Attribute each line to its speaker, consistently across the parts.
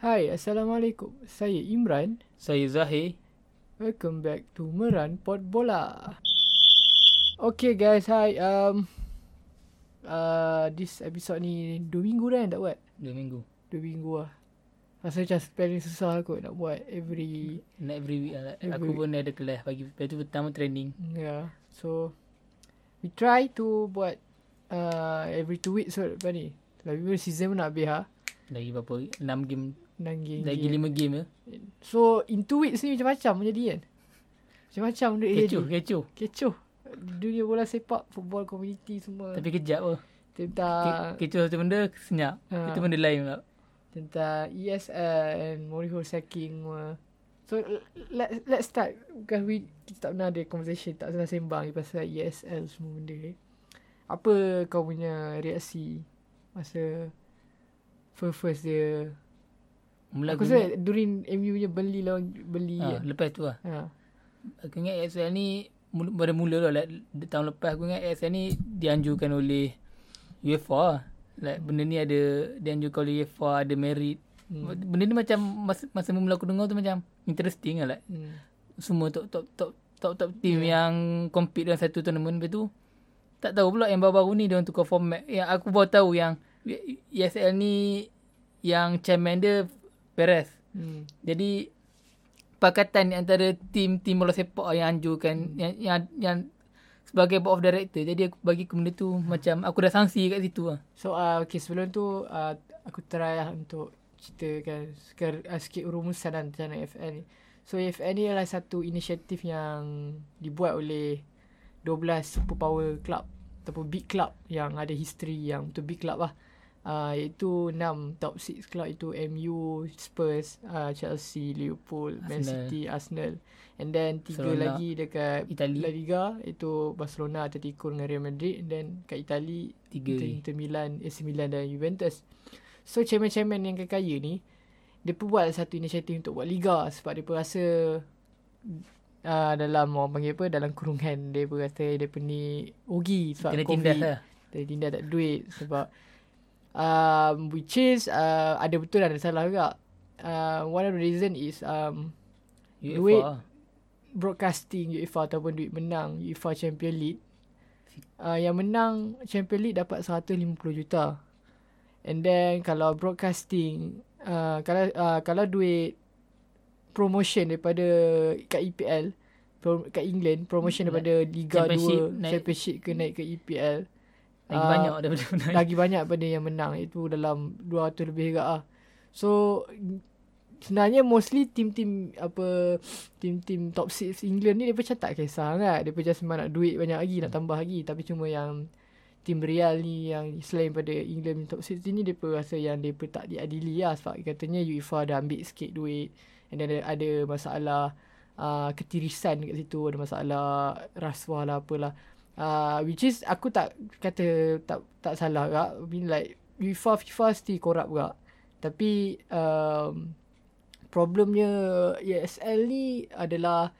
Speaker 1: Hai, Assalamualaikum. Saya Imran.
Speaker 2: Saya Zahir.
Speaker 1: Welcome back to Meran Pot Bola. Okay guys, hi. Um, uh, this episode ni dua minggu dah kan tak buat?
Speaker 2: Dua minggu.
Speaker 1: Dua minggu lah. Rasa macam paling susah kot nak buat every...
Speaker 2: Not every week lah.
Speaker 1: Every
Speaker 2: Aku pun ada kelas pagi. Lepas tu pertama training.
Speaker 1: Yeah, so... We try to buat uh, every two weeks kot lepas ni. Tapi pun season pun nak habis ha.
Speaker 2: Lagi berapa? 6 game.
Speaker 1: Enam game.
Speaker 2: Lagi
Speaker 1: game.
Speaker 2: 5 game ke?
Speaker 1: So, in two weeks ni macam-macam jadi kan? Macam-macam dia
Speaker 2: Kecoh,
Speaker 1: jadi.
Speaker 2: kecoh.
Speaker 1: Kecoh. Dunia bola sepak, football community semua.
Speaker 2: Tapi kejap pun.
Speaker 1: tentang
Speaker 2: Ke, kecoh satu benda, senyap.
Speaker 1: Ah.
Speaker 2: Itu benda lain pula.
Speaker 1: tentang ESL and Moriho Sacking semua. So let let's start because we kita tak pernah ada conversation tak pernah sembang pasal ESL semua benda. ni. Apa kau punya reaksi masa first first dia
Speaker 2: Mula
Speaker 1: Aku rasa during MU punya beli lawan beli
Speaker 2: ha, lepas tu lah.
Speaker 1: ha.
Speaker 2: Aku ingat ASL ni mula, pada mula lah. Like, tahun lepas aku ingat ASL ni dianjurkan oleh UEFA lah. Like, benda ni ada dianjurkan oleh UEFA, ada merit.
Speaker 1: Hmm.
Speaker 2: Benda ni macam masa, masa mula aku dengar tu macam interesting lah. Like,
Speaker 1: Hmm.
Speaker 2: semua top top top top top team
Speaker 1: yeah.
Speaker 2: yang compete dalam satu tournament lepas tu tak tahu pula yang baru-baru ni dia orang tukar format yang aku baru tahu yang ESL ni yang chairman dia Perez
Speaker 1: Hmm.
Speaker 2: jadi pakatan antara tim-tim bola sepak yang anjurkan yang, yang yang sebagai board of director jadi aku bagi aku benda tu macam aku dah sanksi kat situ lah
Speaker 1: So uh, okay sebelum tu uh, aku try lah untuk ceritakan sikit, uh, sikit rumusan dan macam mana FN ni. So FN ni adalah satu inisiatif yang dibuat oleh 12 superpower club ataupun big club yang ada history yang tu big club lah. Uh, iaitu 6 top 6 club itu MU, Spurs, uh, Chelsea, Liverpool, Man
Speaker 2: Arsenal.
Speaker 1: City, Arsenal. And then tiga
Speaker 2: Barcelona.
Speaker 1: lagi dekat
Speaker 2: Itali.
Speaker 1: La Liga itu Barcelona, Atletico dengan Real Madrid and then kat Itali
Speaker 2: tiga
Speaker 1: Inter. Inter Milan, AC Milan dan Juventus. So chairman-chairman yang kaya ni dia pun buat satu inisiatif untuk buat liga sebab dia rasa uh, dalam orang panggil apa dalam kurungan dia rasa dia ni rugi sebab
Speaker 2: kena
Speaker 1: COVID.
Speaker 2: tindas lah
Speaker 1: Dia tindas tak duit sebab um, which is uh, ada betul ada salah juga. Uh, one of the reason is um, duit
Speaker 2: UEFA
Speaker 1: broadcasting UEFA ataupun duit menang UEFA Champion League. Uh, yang menang Champion League dapat 150 juta. And then kalau broadcasting uh, kalau uh, kalau duit promotion daripada kat EPL pro, kat England promotion
Speaker 2: Like
Speaker 1: daripada Liga
Speaker 2: championship
Speaker 1: 2
Speaker 2: naik-
Speaker 1: Championship ke naik ke EPL
Speaker 2: lagi
Speaker 1: Ah,
Speaker 2: banyak daripada menang
Speaker 1: lagi banyak pada yang menang itu dalam 200 lebih juga ah. So sebenarnya mostly tim-tim apa tim-tim top 6 England ni dia macam tak kisah sangat. Dia macam semua nak duit banyak lagi, nak tambah lagi tapi cuma yang tim Real ni yang selain pada England top 6 ni dia rasa yang dia tak diadili lah sebab katanya UEFA dah ambil sikit duit and then ada, ada masalah uh, ketirisan kat situ, ada masalah rasuah lah apalah. Uh, which is aku tak kata tak tak salah kak. I mean like UEFA FIFA still corrupt kak. Tapi um, problemnya ESL ni adalah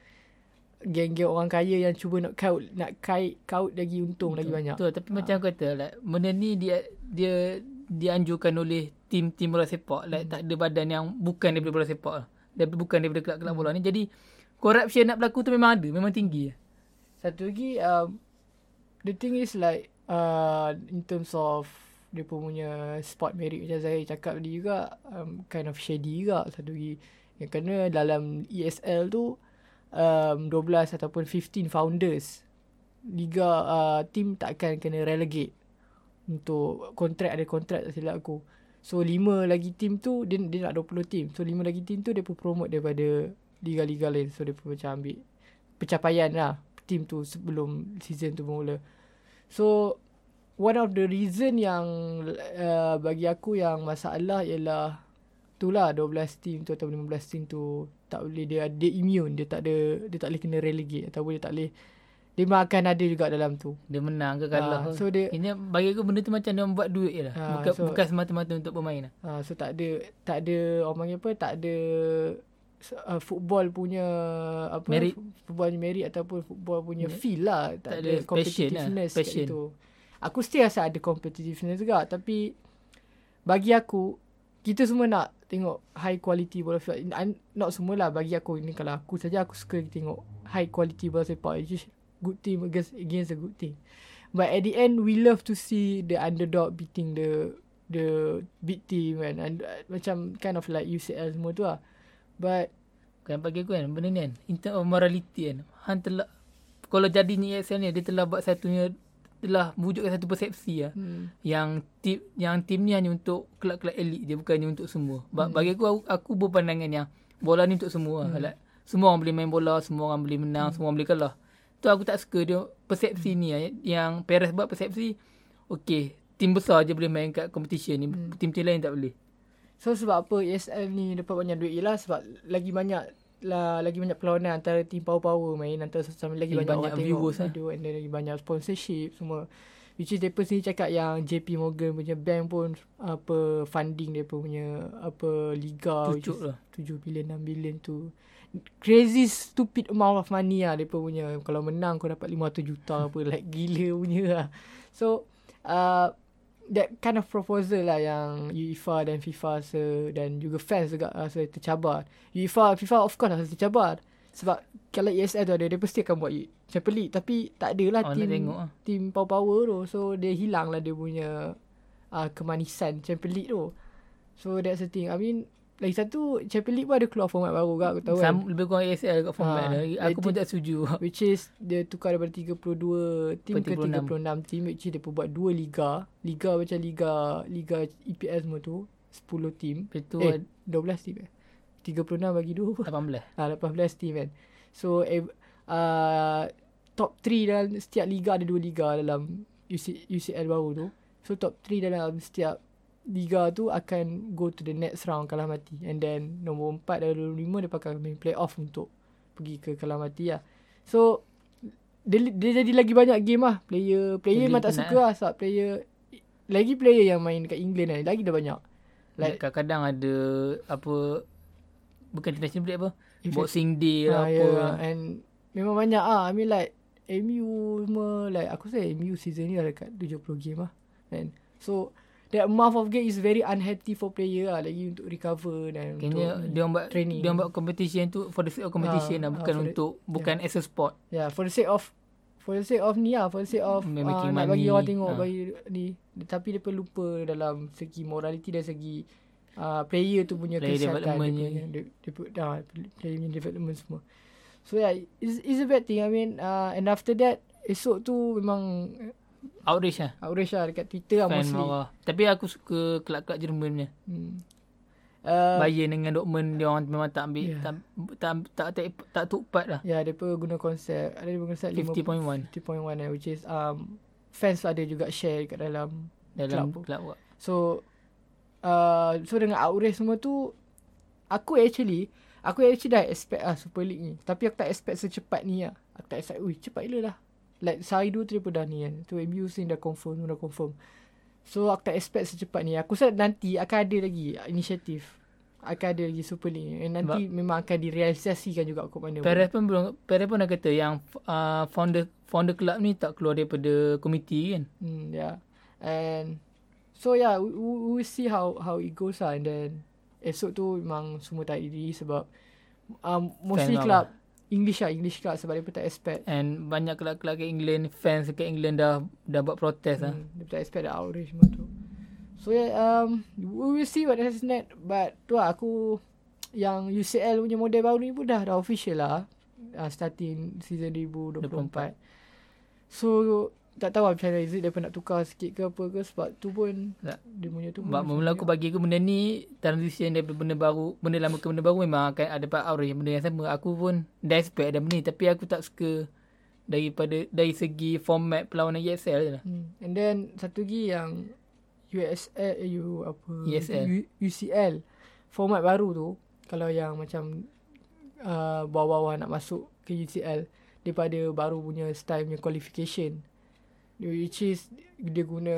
Speaker 1: geng-geng orang kaya yang cuba nak kaut nak kait kaut lagi untung lagi banyak.
Speaker 2: Betul, tapi
Speaker 1: Ha.
Speaker 2: macam aku kata like, benda ni dia dia dianjurkan oleh tim-tim bola sepak like
Speaker 1: Hmm.
Speaker 2: tak ada badan yang bukan daripada bola sepak lah. Daripada bukan daripada kelab-kelab bola ni. Jadi corruption nak berlaku tu memang ada, memang tinggi.
Speaker 1: Satu lagi um, the thing is like uh, in terms of dia pun punya sport merit macam saya cakap tadi juga um, kind of shady juga satu lagi. Yang kerana dalam ESL tu um, 12 ataupun 15 founders liga uh, team takkan kena relegate untuk kontrak ada kontrak tak silap aku. So 5 lagi team tu dia, dia nak 20 team. So 5 lagi team tu dia pun promote daripada liga-liga lain. So dia pun macam ambil pencapaian lah team tu sebelum season tu bermula. So one of the reason yang uh, bagi aku yang masalah ialah itulah 12 team tu atau 15 team tu tak boleh dia dia immune dia tak ada dia tak boleh kena relegate ataupun dia tak boleh dia akan ada juga dalam tu.
Speaker 2: Dia menang ke kalah.
Speaker 1: Ah, so dia
Speaker 2: Ini bagi aku benda tu macam dia buat duit je lah.
Speaker 1: Ah,
Speaker 2: bukan,
Speaker 1: so-
Speaker 2: bukan semata-mata untuk bermain lah.
Speaker 1: Ha, so tak ada tak ada orang panggil apa tak ada uh, football punya apa
Speaker 2: Merit.
Speaker 1: football punya merit ataupun football punya
Speaker 2: Hmm.
Speaker 1: feel lah tak,
Speaker 2: Tak
Speaker 1: ada
Speaker 2: passion lah,
Speaker 1: competitiveness kat
Speaker 2: passion.
Speaker 1: situ. Aku still rasa ada competitiveness juga tapi bagi aku kita semua nak tengok high quality bola sepak. Not semualah bagi aku ni kalau aku saja aku suka tengok high quality bola sepak. It's just good team against against a good team. But at the end we love to see the underdog beating the the big team kan. And, uh, macam kind of like UCL semua tu lah. But
Speaker 2: Kan bagi aku kan benda ni kan in term of morality kan Han telah kalau jadi ni ESL ni dia telah buat satunya telah wujudkan satu persepsi lah
Speaker 1: hmm,
Speaker 2: yang tim yang tim ni hanya untuk kelab-kelab elit je bukannya untuk semua. Ba- bagi aku aku, aku berpandangan yang bola ni untuk semua hmm. like, semua orang boleh main bola, semua orang boleh menang, hmm. semua orang boleh kalah. Tu aku tak suka dia persepsi ni lah, yang Perez buat persepsi okey, tim besar je boleh main kat competition ni, hmm. tim-tim lain tak boleh.
Speaker 1: So sebab apa ESL ni dapat banyak duit ialah sebab lagi banyak lah lagi banyak perlawanan antara team power-power main antara sama lagi,
Speaker 2: Lagi
Speaker 1: banyak,
Speaker 2: banyak
Speaker 1: orang
Speaker 2: viewers
Speaker 1: tengok video and then lagi banyak sponsorship semua. Which is depa sendiri cakap yang JP Morgan punya bank pun apa funding depa punya apa liga is
Speaker 2: lah.
Speaker 1: 7 bilion 6 bilion tu. Crazy stupid amount of money lah depa punya. Kalau menang kau dapat 500 juta apa like gila punya lah. So uh, that kind of proposal lah yang UEFA dan FIFA rasa dan juga fans juga rasa tercabar. UEFA, FIFA of course rasa tercabar. Sebab kalau ESL tu ada, dia pasti akan buat Champions League. Tapi tak adalah
Speaker 2: Oh,
Speaker 1: team
Speaker 2: lah.
Speaker 1: team power-power tu. So, dia hilang lah dia punya uh, kemanisan Champions League tu. So, that's the thing. I mean, lagi satu, Champions League pun ada keluar format baru kan. Aku tahu kan.
Speaker 2: Sam, lebih kurang ESL kat format
Speaker 1: Ha,
Speaker 2: dia. Aku pun tak setuju.
Speaker 1: Which is dia tukar daripada 32 tim ke
Speaker 2: 36.
Speaker 1: 36 tim which is dia pun buat dua liga. Liga macam liga liga EPL semua tu 10 tim.
Speaker 2: Lepas tu
Speaker 1: eh 12 tim eh. 36 bagi 2 apa?
Speaker 2: 18.
Speaker 1: Ah 18 tim kan. So eh, uh, top 3 dalam setiap liga ada dua liga dalam UC, UCL baru tu. So top 3 dalam setiap liga tu akan go to the next round kalah mati. And then nombor 4 dan nombor 5 dia akan main play off untuk pergi ke kalah mati lah. So dia, dia jadi lagi banyak game lah. Player player memang tak suka lah sebab player lagi player yang main dekat England ni lagi dah banyak.
Speaker 2: Like, kadang-kadang ada apa bukan international break apa? Boxing day lah
Speaker 1: Ah,
Speaker 2: apa.
Speaker 1: yeah. And memang banyak ah. I mean like MU semua like aku rasa MU season ni dah dekat 70 game lah. And so that amount of game is very unhealthy for player lah lagi untuk recover dan
Speaker 2: Kayaknya
Speaker 1: untuk
Speaker 2: dia orang buat
Speaker 1: training.
Speaker 2: dia buat competition tu for the sake of competition
Speaker 1: Ah,
Speaker 2: lah
Speaker 1: ah,
Speaker 2: bukan
Speaker 1: the-
Speaker 2: untuk bukan as a sport.
Speaker 1: Yeah, for the sake of for the sake of ni lah, for the sake of uh, nak bagi
Speaker 2: money.
Speaker 1: orang tengok
Speaker 2: Ah.
Speaker 1: bagi ni. Tapi dia lupa dalam segi morality dan segi uh, player tu punya
Speaker 2: Player
Speaker 1: kesihatan dia punya dia, dia, uh, player punya development semua. So yeah, it's, it's a bad thing. I mean, uh, and after that, esok tu memang
Speaker 2: Outrage lah.
Speaker 1: outrage lah dekat Twitter lah
Speaker 2: Fan
Speaker 1: mostly.
Speaker 2: marah. Tapi aku suka kelab-kelab Jerman punya.
Speaker 1: Hmm. Uh,
Speaker 2: Bayern dengan Dortmund dia orang memang tak ambil
Speaker 1: Yeah.
Speaker 2: tak, tak tak tak tak part lah.
Speaker 1: Ya, yeah, pun guna konsep. Ada guna konsep
Speaker 2: 50.1
Speaker 1: 50.1 eh, which is um, fans ada juga share kat dalam
Speaker 2: dalam
Speaker 1: kelab.
Speaker 2: kelab.
Speaker 1: So uh, so dengan outrage semua tu aku actually aku actually dah expect lah Super League ni. Tapi aku tak expect secepat ni lah. Aku tak expect, ui cepat gila lah. Like tu dia pun dah ni kan. Tu MU sini dah confirm, dah confirm. So aku tak expect secepat ni. Aku rasa nanti akan ada lagi inisiatif. Akan ada lagi Super League. And nanti memang akan direalisasikan juga kot mana.
Speaker 2: Perez pun belum Perez pun dah kata yang uh, founder founder kelab ni tak keluar daripada komiti kan.
Speaker 1: Hmm, yeah. And so yeah, we, we we see how how it goes lah. And then esok tu memang semua tak diri sebab um, mostly
Speaker 2: Fan
Speaker 1: club English lah, English club sebab dia pun tak expect.
Speaker 2: And banyak kelab-kelab kat England, fans kat England dah dah buat protes lah.
Speaker 1: Hmm, dia pun tak expect the outrage semua tu. So yeah, um, we will see what happens next. But tu lah aku yang UCL punya model baru ni pun dah dah official lah. Uh, starting season 2024. So tak tahu lah macam mana Is it dia pun nak tukar sikit ke apa ke Sebab tu pun
Speaker 2: Tak.
Speaker 1: Dia punya tu macam
Speaker 2: mula aku bagi aku benda ni transition daripada benda baru, benda lama ke benda baru memang akan ada part outrage benda yang sama. Aku pun dah expect ada benda ni tapi aku tak suka daripada dari segi format perlawanan ESL je lah.
Speaker 1: Hmm. And then satu lagi yang USL eh, U apa
Speaker 2: ESL.
Speaker 1: U, UCL format baru tu kalau yang macam uh, bawah-bawah nak masuk ke UCL daripada baru punya style punya qualification which is dia guna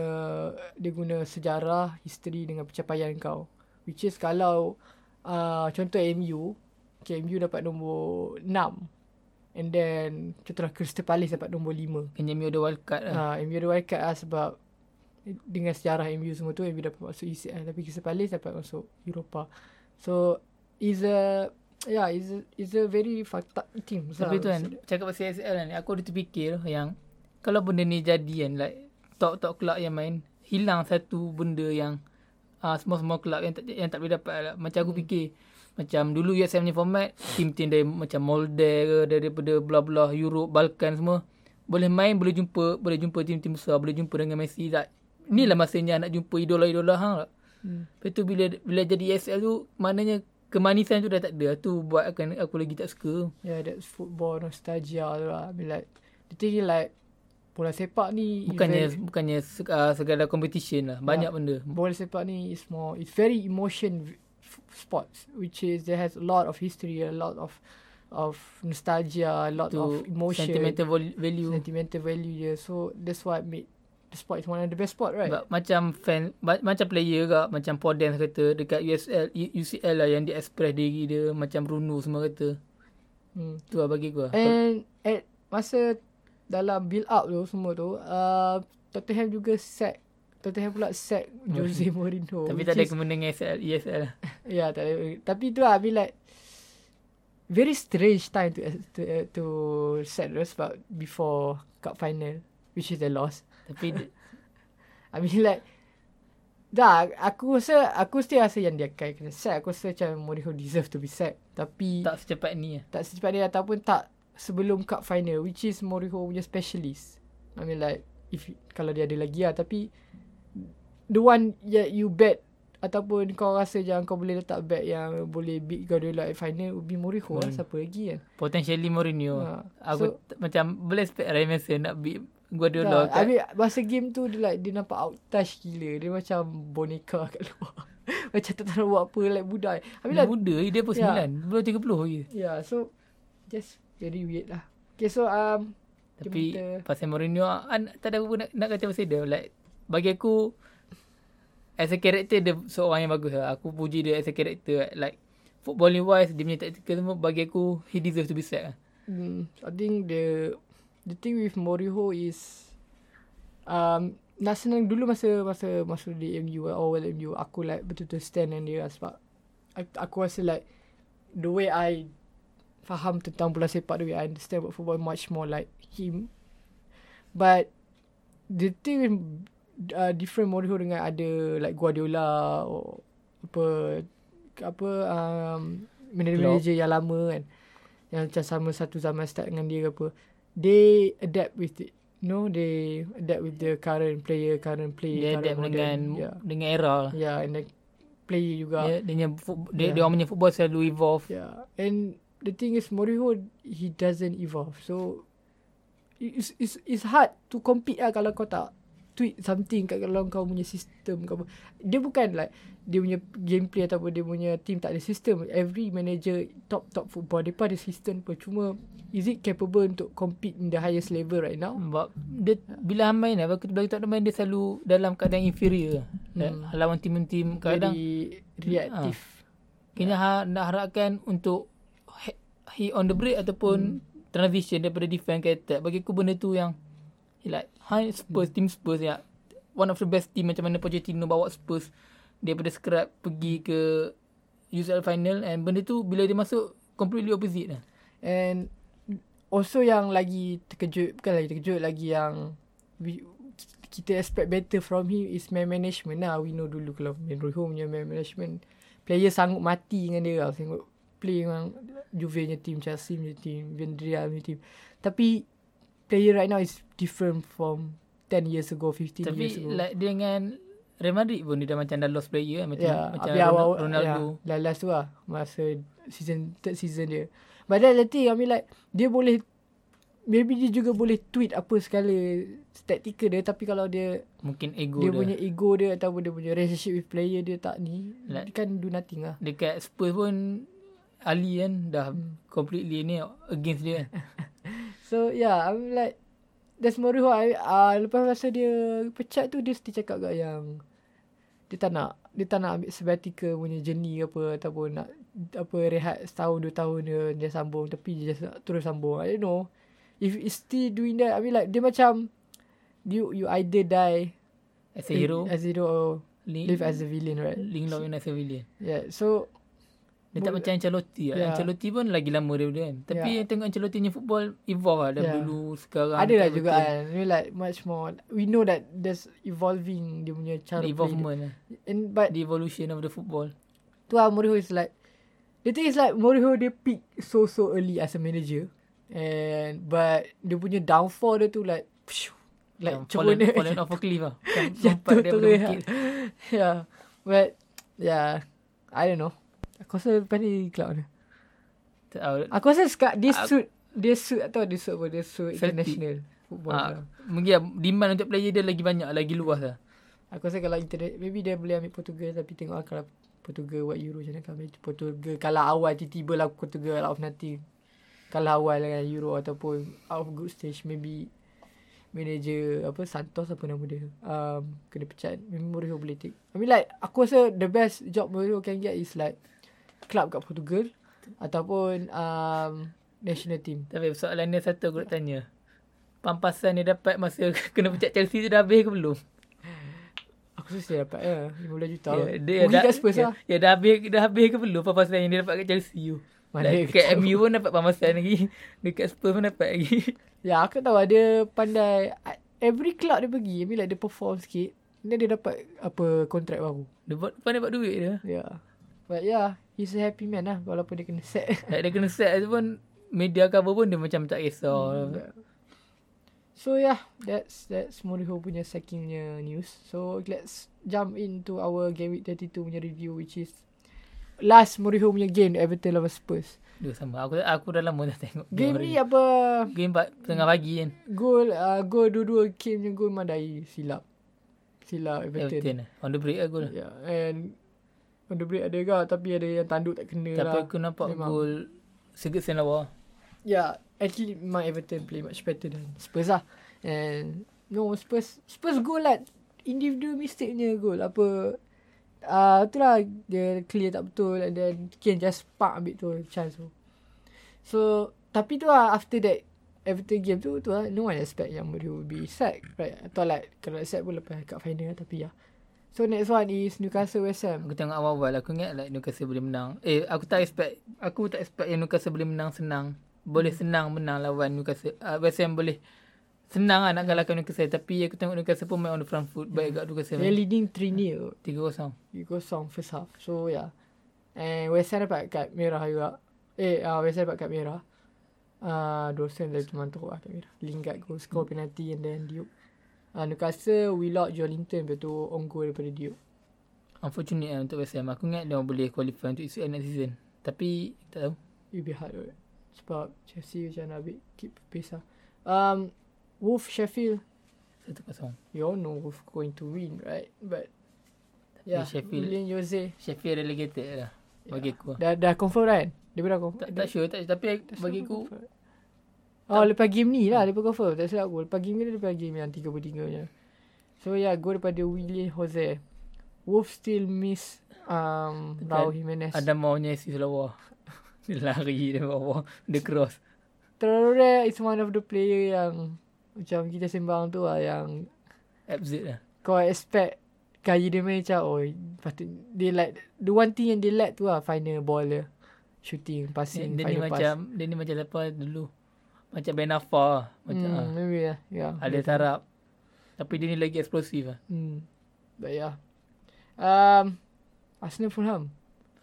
Speaker 1: dia guna sejarah history dengan pencapaian kau which is kalau uh, contoh MU okay, MU dapat nombor 6 and then contohlah Crystal Palace dapat nombor 5
Speaker 2: Kena MU ada wildcard lah.
Speaker 1: Ha, MU ada wildcard lah sebab dengan sejarah MU semua tu MU dapat masuk UCL tapi Crystal Palace dapat masuk Europa. So is a yeah is a, is a very fucked up team.
Speaker 2: Tapi tu kan, cakap pasal SL kan, aku ada terfikir yang kalau benda ni jadi kan, like top-top club yang main, hilang satu benda yang uh, semua-semua club yang tak, yang tak boleh dapat lah. Macam aku fikir, macam dulu USM ni format, tim-tim dari macam Molde ke, daripada bla-bla, Europe, Balkan semua, boleh main, boleh jumpa, boleh jumpa tim-tim besar, boleh jumpa dengan Messi. Tak, inilah masanya nak jumpa idola-idola hang lah. Hmm. Lepas tu bila bila jadi ESL tu maknanya kemanisan tu dah tak ada. Tu buat akan aku lagi tak suka.
Speaker 1: Yeah, that's football nostalgia tu lah. I mean like the thing is like bola sepak ni
Speaker 2: bukannya very, bukannya uh, segala competition lah. Banyak yeah, benda.
Speaker 1: Bola sepak ni is more it's very emotion sports which is there has a lot of history, a lot of of nostalgia, a lot
Speaker 2: to
Speaker 1: of emotion,
Speaker 2: sentimental value,
Speaker 1: sentimental value. Yeah. So that's what made the sport is one of the best sport right
Speaker 2: But, macam fan ba- macam player ke macam Podence kata dekat USL UCL lah yang dia express diri dia macam Bruno semua kata hmm. tu lah bagi gua
Speaker 1: and at masa dalam build up tu semua tu uh, Tottenham juga set Tottenham pula set Jose Mourinho
Speaker 2: tapi tak ada kena dengan ESL, ESL lah
Speaker 1: ya yeah, tak ada. Tapi tu lah I mean like very strange time to to, to set sebab before cup final which is the loss.
Speaker 2: Tapi
Speaker 1: I mean like Dah aku rasa Aku still rasa yang dia akan kena set Aku rasa macam Mourinho deserve to be set Tapi
Speaker 2: Tak secepat ni ya.
Speaker 1: Tak secepat ni Ataupun tak Sebelum cup final Which is Mourinho punya specialist I mean like if Kalau dia ada lagi lah Tapi The one that you bet Ataupun kau rasa jangan kau boleh letak bet yang boleh beat Guardiola at final would be Mourinho lah. Siapa lagi kan?
Speaker 2: Potentially Mourinho. Ha. Aku so, macam boleh expect Ryan Mason nak beat Guardiola
Speaker 1: tak, Habis masa game tu dia, like, dia nampak out touch gila. Dia macam boneka kat luar. macam tak tahu buat apa like budak.
Speaker 2: Habis lah, muda dia pun. Yeah. Belum 30 lagi.
Speaker 1: Yeah so just very weird lah. Okay so um
Speaker 2: tapi kita... pasal Mourinho an, tak ada apa nak, nak kata pasal dia like bagi aku as a character dia seorang yang bagus lah. Aku puji dia as a character like footballing wise dia punya tactical semua bagi aku he deserves to be set lah.
Speaker 1: Hmm, I think the the thing with Moriho is um nak senang dulu masa masa masa di MU awal MU aku like betul-betul stand dengan dia sebab aku, aku rasa like the way I faham tentang bola sepak the way I understand about football much more like him but the thing with uh, different Moriho dengan ada like Guardiola or apa apa um manager-manager yang lama kan yang macam sama satu zaman start dengan dia ke apa they adapt with it. No, they adapt with the current player, current play.
Speaker 2: They
Speaker 1: current
Speaker 2: adapt modern. dengan yeah. dengan era lah.
Speaker 1: Yeah, and the player juga.
Speaker 2: Yeah, dia dia yeah. dia orang punya football selalu evolve.
Speaker 1: Yeah, and the thing is Mourinho he doesn't evolve. So it's it's it's hard to compete lah kalau kau tak tweak something kat dalam kau punya sistem kau dia bukan like dia punya gameplay ataupun dia punya team tak ada sistem every manager top top football dia pun ada sistem pun cuma is it capable untuk compete in the highest level right now?
Speaker 2: Sebab dia bila main lah bila kita main dia selalu dalam keadaan inferior. Hmm. lawan tim-tim kadang
Speaker 1: Very reaktif ha.
Speaker 2: kena ha, nak harapkan untuk he on the break ataupun hmm. transition daripada defense ke attack bagi aku benda tu yang like high Spurs hmm. team Spurs ya one of the best team macam mana Pochettino bawa Spurs daripada scrap pergi ke UCL final and benda tu bila dia masuk completely opposite lah.
Speaker 1: And also yang lagi terkejut bukan lagi terkejut lagi yang we, kita expect better from him is man management lah. We know dulu kalau Mourinho punya man management player sanggup mati dengan dia lah. Tengok play dengan Juve punya team, Chelsea punya team, Villarreal punya team. Tapi player right now is different from 10 years ago, 15
Speaker 2: Tapi,
Speaker 1: years ago.
Speaker 2: Tapi like dengan Real Madrid pun dia dah macam dah lost player macam
Speaker 1: yeah,
Speaker 2: macam
Speaker 1: awal,
Speaker 2: Ronaldo.
Speaker 1: Yeah, last tu lah masa season third season dia. But then the thing I mean like dia boleh maybe dia juga boleh tweet apa sekala tactical dia tapi kalau dia
Speaker 2: mungkin ego
Speaker 1: dia,
Speaker 2: dia
Speaker 1: punya ego dia ataupun dia punya relationship with player dia tak ni like, dia kan do nothing lah.
Speaker 2: Dekat Spurs pun Ali kan dah hmm. completely ni against dia kan.
Speaker 1: So yeah, I'm like That's Mourinho I, uh, Lepas masa dia Pecat tu Dia mesti cakap kat yang Dia tak nak Dia tak nak ambil sabbatical Punya journey apa Ataupun nak Apa rehat Setahun dua tahun dia Dia sambung Tapi dia just terus sambung. I don't know. If it's still doing that I mean like Dia macam You you either die
Speaker 2: As a hero.
Speaker 1: As a hero Or live as a villain right?
Speaker 2: Link Lock as a villain.
Speaker 1: Yeah so
Speaker 2: Dia tak macam Ancelotti lah.
Speaker 1: Ya.
Speaker 2: Ancelotti pun lagi lama daripada kan. Tapi yang tengok Ancelotti punya football evolve lah. Dari
Speaker 1: Ya.
Speaker 2: dulu sekarang.
Speaker 1: Ada lah juga kan. I mean like much more. We know that there's evolving dia punya cara
Speaker 2: The
Speaker 1: play.
Speaker 2: evolvement lah.
Speaker 1: dia. And but
Speaker 2: The evolution of the football.
Speaker 1: tu lah Mourinho is like the thing is like Mourinho dia pick so so early as a manager. And but dia punya downfall dia tu like phew, like macam
Speaker 2: fallen, fallen off a cliff lah.
Speaker 1: Jatuh terus,
Speaker 2: bukit.
Speaker 1: yeah. But yeah, I don't know. Aku rasa lepas ni club dia.
Speaker 2: Tak tahu.
Speaker 1: Aku rasa sekat dia
Speaker 2: Aku-
Speaker 1: suit dia suit atau dia suit apa dia suit international football.
Speaker 2: Ah,
Speaker 1: lah.
Speaker 2: mungkin lah, demand untuk player dia lagi banyak, lagi luas lah.
Speaker 1: Aku rasa kalau internet maybe dia boleh ambil Portugal tapi tengok lah kalau Portugal buat Euro macam mana kalau Portugal kalau awal tiba-tiba lah Portugal out of nothing. Kalau awal dengan Euro ataupun out of good stage maybe manager apa Santos apa nama dia um, kena pecat Mourinho boleh take I mean like aku rasa the best job Mourinho can get is like club kat Portugal ataupun um, national team
Speaker 2: Tapi soalan dia satu aku nak tanya. Pampasan dia dapat masa kena pecat Chelsea tu dah habis ke belum?
Speaker 1: aku rasa dia dapat ya 15 juta
Speaker 2: Ya, dia
Speaker 1: Rugi
Speaker 2: dah,
Speaker 1: kat Spurs
Speaker 2: ya,
Speaker 1: lah
Speaker 2: ya, dah habis dah habis ke belum pampasan yang dia dapat kat Chelsea tu?
Speaker 1: Mana
Speaker 2: Like,
Speaker 1: aku
Speaker 2: kat
Speaker 1: tahu.
Speaker 2: MU pun dapat pampasan lagi. Dekat Spurs pun dapat lagi.
Speaker 1: Ya aku tahu dia pandai Every club dia pergi I mean like dia perform sikit Then dia dapat Apa kontrak baru
Speaker 2: Dia buat, pandai buat duit dia.
Speaker 1: Ya yeah. But yeah He's a happy man lah Walaupun dia kena set
Speaker 2: Like, dia kena set tu pun media cover pun dia macam tak kisah.
Speaker 1: yeah. So yeah That's That's Mourinho punya sacking punya news So let's Jump into our Game Week 32 punya review Which is Last Mourinho punya game Everton lawan Spurs
Speaker 2: Dua sama. Aku aku dah lama dah tengok.
Speaker 1: Game
Speaker 2: hari
Speaker 1: ni apa
Speaker 2: Game 4 tengah pagi kan.
Speaker 1: Gol uh, Gol dua-dua game punya gol Madai Silap Silap Everton,
Speaker 2: Everton. On the break aku lah.
Speaker 1: Yeah, and the break ada juga tapi ada yang tanduk tak kena
Speaker 2: Tapi
Speaker 1: lah.
Speaker 2: aku nampak
Speaker 1: Memang.
Speaker 2: gol Sigurd Senlawa.
Speaker 1: Yeah, actually memang Everton play much better than Spurs lah. And no Spurs Spurs goal lah individual mistake-nya goal apa uh, tu lah dia clear tak betul and then Kane just spark ambil tu chance tu. So tapi tu lah after that Everton game tu tu lah no one expect yang Mourinho will be sacked right atau like kalau sack pun lepas kat final lah, tapi ya. So next one is Newcastle West Ham.
Speaker 2: Aku tengok awal-awal aku ingat like Newcastle boleh menang. Eh aku tak expect aku tak expect yang Newcastle boleh menang senang. Boleh senang menang lawan Newcastle. Uh, West Ham boleh senang lah nak kalahkan Newcastle tapi aku tengok Newcastle pun main on the front foot. Baik kat Newcastle.
Speaker 1: They leading 3-0.
Speaker 2: 3-0.
Speaker 1: You go song first half. So yeah. And West Ham dapat kad merah juga. Eh, uh, West Ham dapat kad merah. Uh, Dawson dari teman tu lah kad merah. Lingard go score penalty and then Diop. Uh, Newcastle, Willock, Jolinton. Lepas tu on goal daripada Diop.
Speaker 2: Unfortunate lah untuk West Ham. Aku ingat dia boleh qualify untuk UCL next season. Tapi tak tahu.
Speaker 1: It'll be hard right? Sebab Chelsea macam nak ambil keep pace lah. Um, Wolf Sheffield.
Speaker 2: 1-0.
Speaker 1: You all know Wolf going to win right? But yeah,
Speaker 2: Sheffield-
Speaker 1: William Jose.
Speaker 2: Sheffield relegated lah. Bagi aku lah.
Speaker 1: Dah, dah confirm kan? Dia pun dah confirm.
Speaker 2: Tak, tak sure. Tak, tapi
Speaker 1: Tak
Speaker 2: bagi aku
Speaker 1: confirm. Oh lepas game ni lah Lepas confirm Tak silap aku Lepas game ni Lepas game yang 33 nya So yeah Go daripada William Jose Wolf still miss um,
Speaker 2: Tapi
Speaker 1: Raul Jimenez
Speaker 2: ada maunya si Selawar. dia lari dari bawah. Dia cross.
Speaker 1: Traore is one of the player yang Macam kita sembang tu lah Yang
Speaker 2: FZ lah.
Speaker 1: Kau expect Gaya dia main macam Oh patut Dia like The one thing yang dia like tu lah Final ball dia Shooting
Speaker 2: Dia,
Speaker 1: Passing
Speaker 2: dia ni
Speaker 1: final pass
Speaker 2: macam dia ni macam apa dulu. Macam Ben Affar lah. Macam
Speaker 1: hmm,
Speaker 2: ah.
Speaker 1: Maybe lah yeah.
Speaker 2: Ada tarap. Tapi dia ni lagi eksplosif lah.
Speaker 1: Hmm. But yeah. Um, Arsenal Fulham.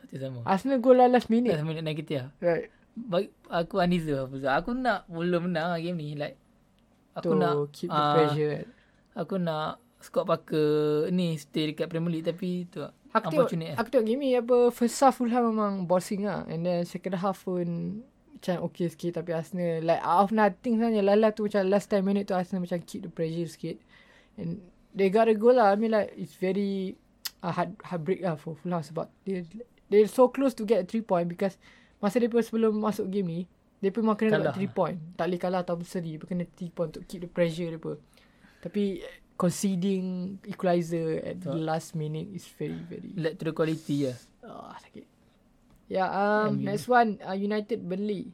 Speaker 2: Satu sama.
Speaker 1: Arsenal goal lah last minute.
Speaker 2: sama nak kita lah.
Speaker 1: Right.
Speaker 2: Bagi, aku Aniza lah. Fuzal. Aku nak belum menang lah game ni. Like, aku
Speaker 1: to
Speaker 2: nak
Speaker 1: keep the
Speaker 2: ah,
Speaker 1: pressure.
Speaker 2: Aku nak Scott Parker ni stay dekat Premier League tapi tu lah.
Speaker 1: Aku tengok,
Speaker 2: lah.
Speaker 1: aku tengok game ni apa first half Fulham memang bossing lah. And then second half pun macam okay sikit tapi Arsenal like out of nothing sebenarnya Lala tu macam last 10 minute tu Arsenal macam keep the pressure sikit. And they got a goal lah. I mean like it's very uh, hard heartbreak lah for Fulham sebab they they so close to get 3 point because masa dia pun sebelum masuk game ni dia pun memang kena
Speaker 2: Kalah.
Speaker 1: dapat 3 point. Tak boleh kalah atau seri. Dia pun kena 3 point untuk keep the pressure dia pun. Tapi conceding equalizer at the
Speaker 2: Betul.
Speaker 1: last minute is very very
Speaker 2: Let to the quality lah.
Speaker 1: Ah, sakit. Ya, um,
Speaker 2: MU.
Speaker 1: next one uh, United Burnley.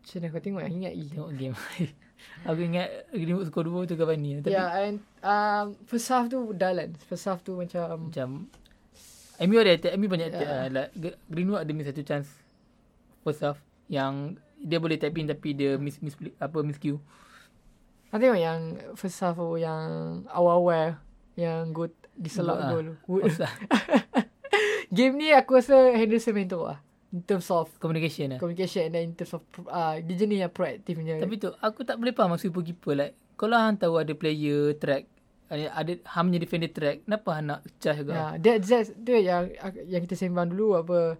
Speaker 1: Macam mana kau tengok yang ingat E.
Speaker 2: Tengok game. aku ingat Greenwood skor 2 tu Cavani. Tapi
Speaker 1: Ya, yeah, and um, first half tu dalan. First half tu macam
Speaker 2: macam MU ada attack, MU banyak attack.
Speaker 1: Yeah.
Speaker 2: Yeah. Like Gr- Greenwood ada miss satu chance first half yang dia boleh tap in tapi dia miss miss apa miss cue.
Speaker 1: I tengok yang first half tu yang awal-awal yang good diselak
Speaker 2: Ah,
Speaker 1: gol. Wood. Game ni aku rasa Henderson main teruk lah. In terms of
Speaker 2: Communication lah.
Speaker 1: communication and then in terms of uh, dia jenis yang proaktif punya.
Speaker 2: Tapi tu aku tak boleh faham super keeper like kalau hang tahu ada player track ada hang punya defender track kenapa hang nak charge juga?
Speaker 1: Ya, that that's tu yang yang kita sembang dulu apa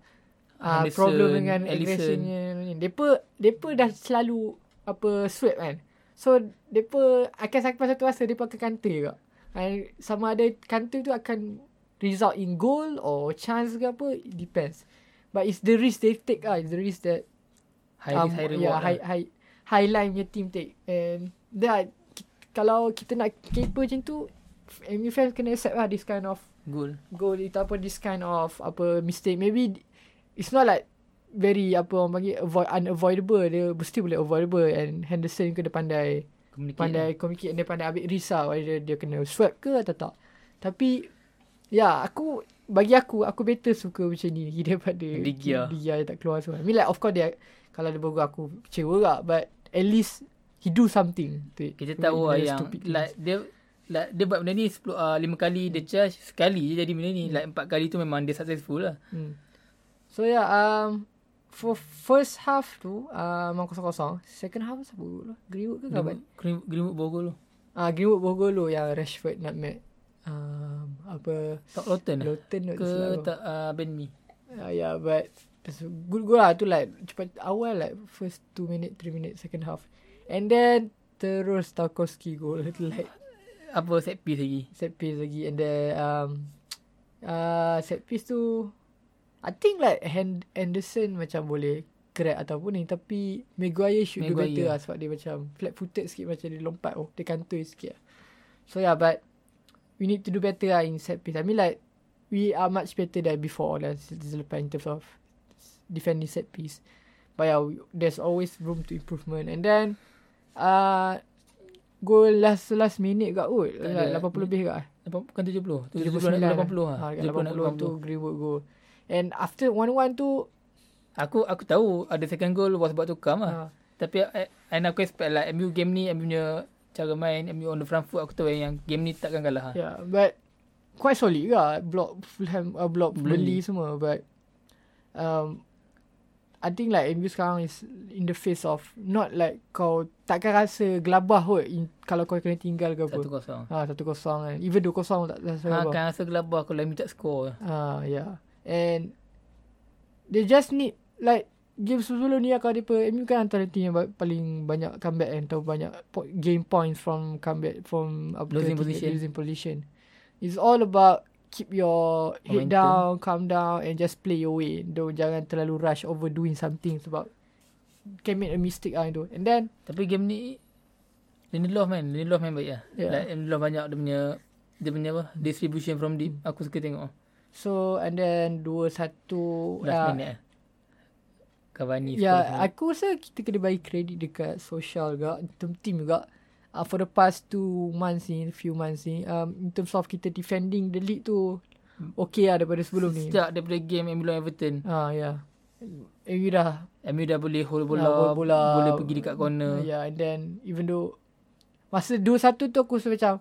Speaker 1: uh, problem dengan aggressionnya ni. Depa depa dah selalu apa sweep kan. So depa akan sampai satu masa depa akan counter juga. And sama ada counter tu akan result in goal or chance ke apa it depends. But it's the risk they take ah, it's the risk that
Speaker 2: High risk high reward.
Speaker 1: yeah,
Speaker 2: lah.
Speaker 1: high high high line punya team take and that kalau kita nak keeper macam tu MU fans kena accept lah this kind of
Speaker 2: Goal.
Speaker 1: goal itu apa this kind of apa mistake maybe it's not like very apa orang panggil avoid unavoidable dia mesti boleh avoidable and Henderson kena pandai
Speaker 2: Communicate.
Speaker 1: pandai communicate dia pandai ambil risau whether dia kena swap ke atau tak tapi ya aku bagi aku aku better suka macam ni daripada
Speaker 2: De Gea.
Speaker 1: De Gea yang tak keluar semua I mean like of course dia kalau dia bergol aku kecewa juga but at least he do something to it.
Speaker 2: Kita tahu lah yang like dia like dia buat benda ni 10 uh, 5 kali dia charge sekali je jadi benda ni. Like 4 kali tu memang dia successful lah.
Speaker 1: Hmm. So yeah, um, for first half tu uh, memang kosong-kosong. Second half siapa gol? Greenwood ke?
Speaker 2: Greenwood, Greenwood bawa gol tu.
Speaker 1: Ah, Greenwood bawa gol tu yang Rashford nutmeg. Um, apa
Speaker 2: Tak Lawton lah.
Speaker 1: Lawton tu
Speaker 2: Ke tak uh, Ben Mee.
Speaker 1: Uh, yeah, but that's a good goal lah tu like cepat awal like first 2 minute 3 minute second half. And then terus Tarkowski goal like
Speaker 2: Apa set piece lagi.
Speaker 1: set piece lagi and then um uh, set piece tu I think like Hand- Henderson macam boleh crack ataupun ni tapi Maguire should do
Speaker 2: Maguire.
Speaker 1: better lah sebab dia macam flat footed sikit macam dia lompat oh dia kantoi sikit lah. so yeah but we need to do better lah in set piece I mean like we are much better than before lah se- selepas in terms of defending set piece but yeah we- there's always room to improvement and then uh, goal last last minute kat kot like
Speaker 2: ada.
Speaker 1: 80 lebih kat
Speaker 2: Bukan 70.
Speaker 1: 79
Speaker 2: 70
Speaker 1: lah.
Speaker 2: 80 lah.
Speaker 1: Ha, kat 80
Speaker 2: 70
Speaker 1: tu Greenwood goal. And after 1-1 tu
Speaker 2: Aku aku tahu ada second goal was buat tukar lah.
Speaker 1: ha,
Speaker 2: Tapi I, and aku expect lah MU game ni MU punya cara main MU on the front foot aku tahu yang game ni takkan kalah.
Speaker 1: yeah, but quite solid juga block Fulham uh, block
Speaker 2: Burnley.
Speaker 1: Burnley semua but um I think like MU sekarang is in the face of not like kau takkan rasa gelabah kot in, kalau kau kena tinggal ke apa.
Speaker 2: Satu kosong.
Speaker 1: Ha, satu kosong kan. Even dua kosong tak rasa
Speaker 2: Ha,
Speaker 1: gelabah.
Speaker 2: kan rasa gelabah kalau MU tak score.
Speaker 1: Ah, yeah. And they just need like game sebelum ni kalau dia MU kan antara team yang paling banyak comeback kan atau banyak po- game points from comeback from apa
Speaker 2: Losing
Speaker 1: tu,
Speaker 2: position.
Speaker 1: losing position. It's all about keep your head
Speaker 2: Momentum.
Speaker 1: down, calm down and just play your way. Don't jangan terlalu rush overdoing something sebab can make a mistake ah itu. And then
Speaker 2: Tapi game ni Lindelof main Lindelof main baik lah
Speaker 1: Yeah.
Speaker 2: like, Lindelof banyak dia punya Dia punya apa Distribution from deep Aku suka tengok
Speaker 1: so and then 2-1
Speaker 2: Last
Speaker 1: ah,
Speaker 2: minute lah Cavani
Speaker 1: Ya,
Speaker 2: score
Speaker 1: aku rasa kita kena bagi kredit dekat social juga, team team juga. Uh, for the past two months ni, few months ni, um, in terms of kita defending the league tu, okay lah daripada sebelum ni.
Speaker 2: Sejak daripada game lawan Everton
Speaker 1: Ah, ya. MU dah.
Speaker 2: MU dah boleh hold bola,
Speaker 1: Ah, hold bola.
Speaker 2: Boleh pergi dekat corner
Speaker 1: Ya, yeah, and then even though, masa 2-1 tu aku rasa macam,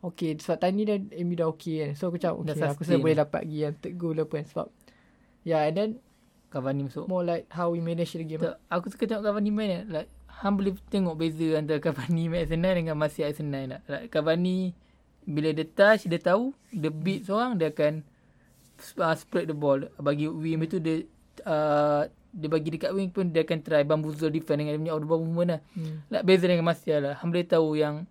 Speaker 1: okay, sebab time ni dah, MU dah okay kan. So aku macam, okay,
Speaker 2: Dah
Speaker 1: aku rasa boleh dapat lagi yang third goal apa kan. Sebab, yeah, and then
Speaker 2: Cavani masuk
Speaker 1: more like how we manage the game.
Speaker 2: tak, Aku suka tengok Cavani main eh. like, Hang boleh tengok beza antara Cavani main Arsenal dengan masih Arsenal nak. Like, Cavani bila dia touch dia tahu dia beat seorang dia akan uh, spread the ball bagi wing Lepas tu dia uh, dia bagi dekat wing pun dia akan try bamboozle defend dengan dia punya out of ball movement lah.
Speaker 1: Hmm.
Speaker 2: Like beza dengan Martial lah. Hang boleh tahu yang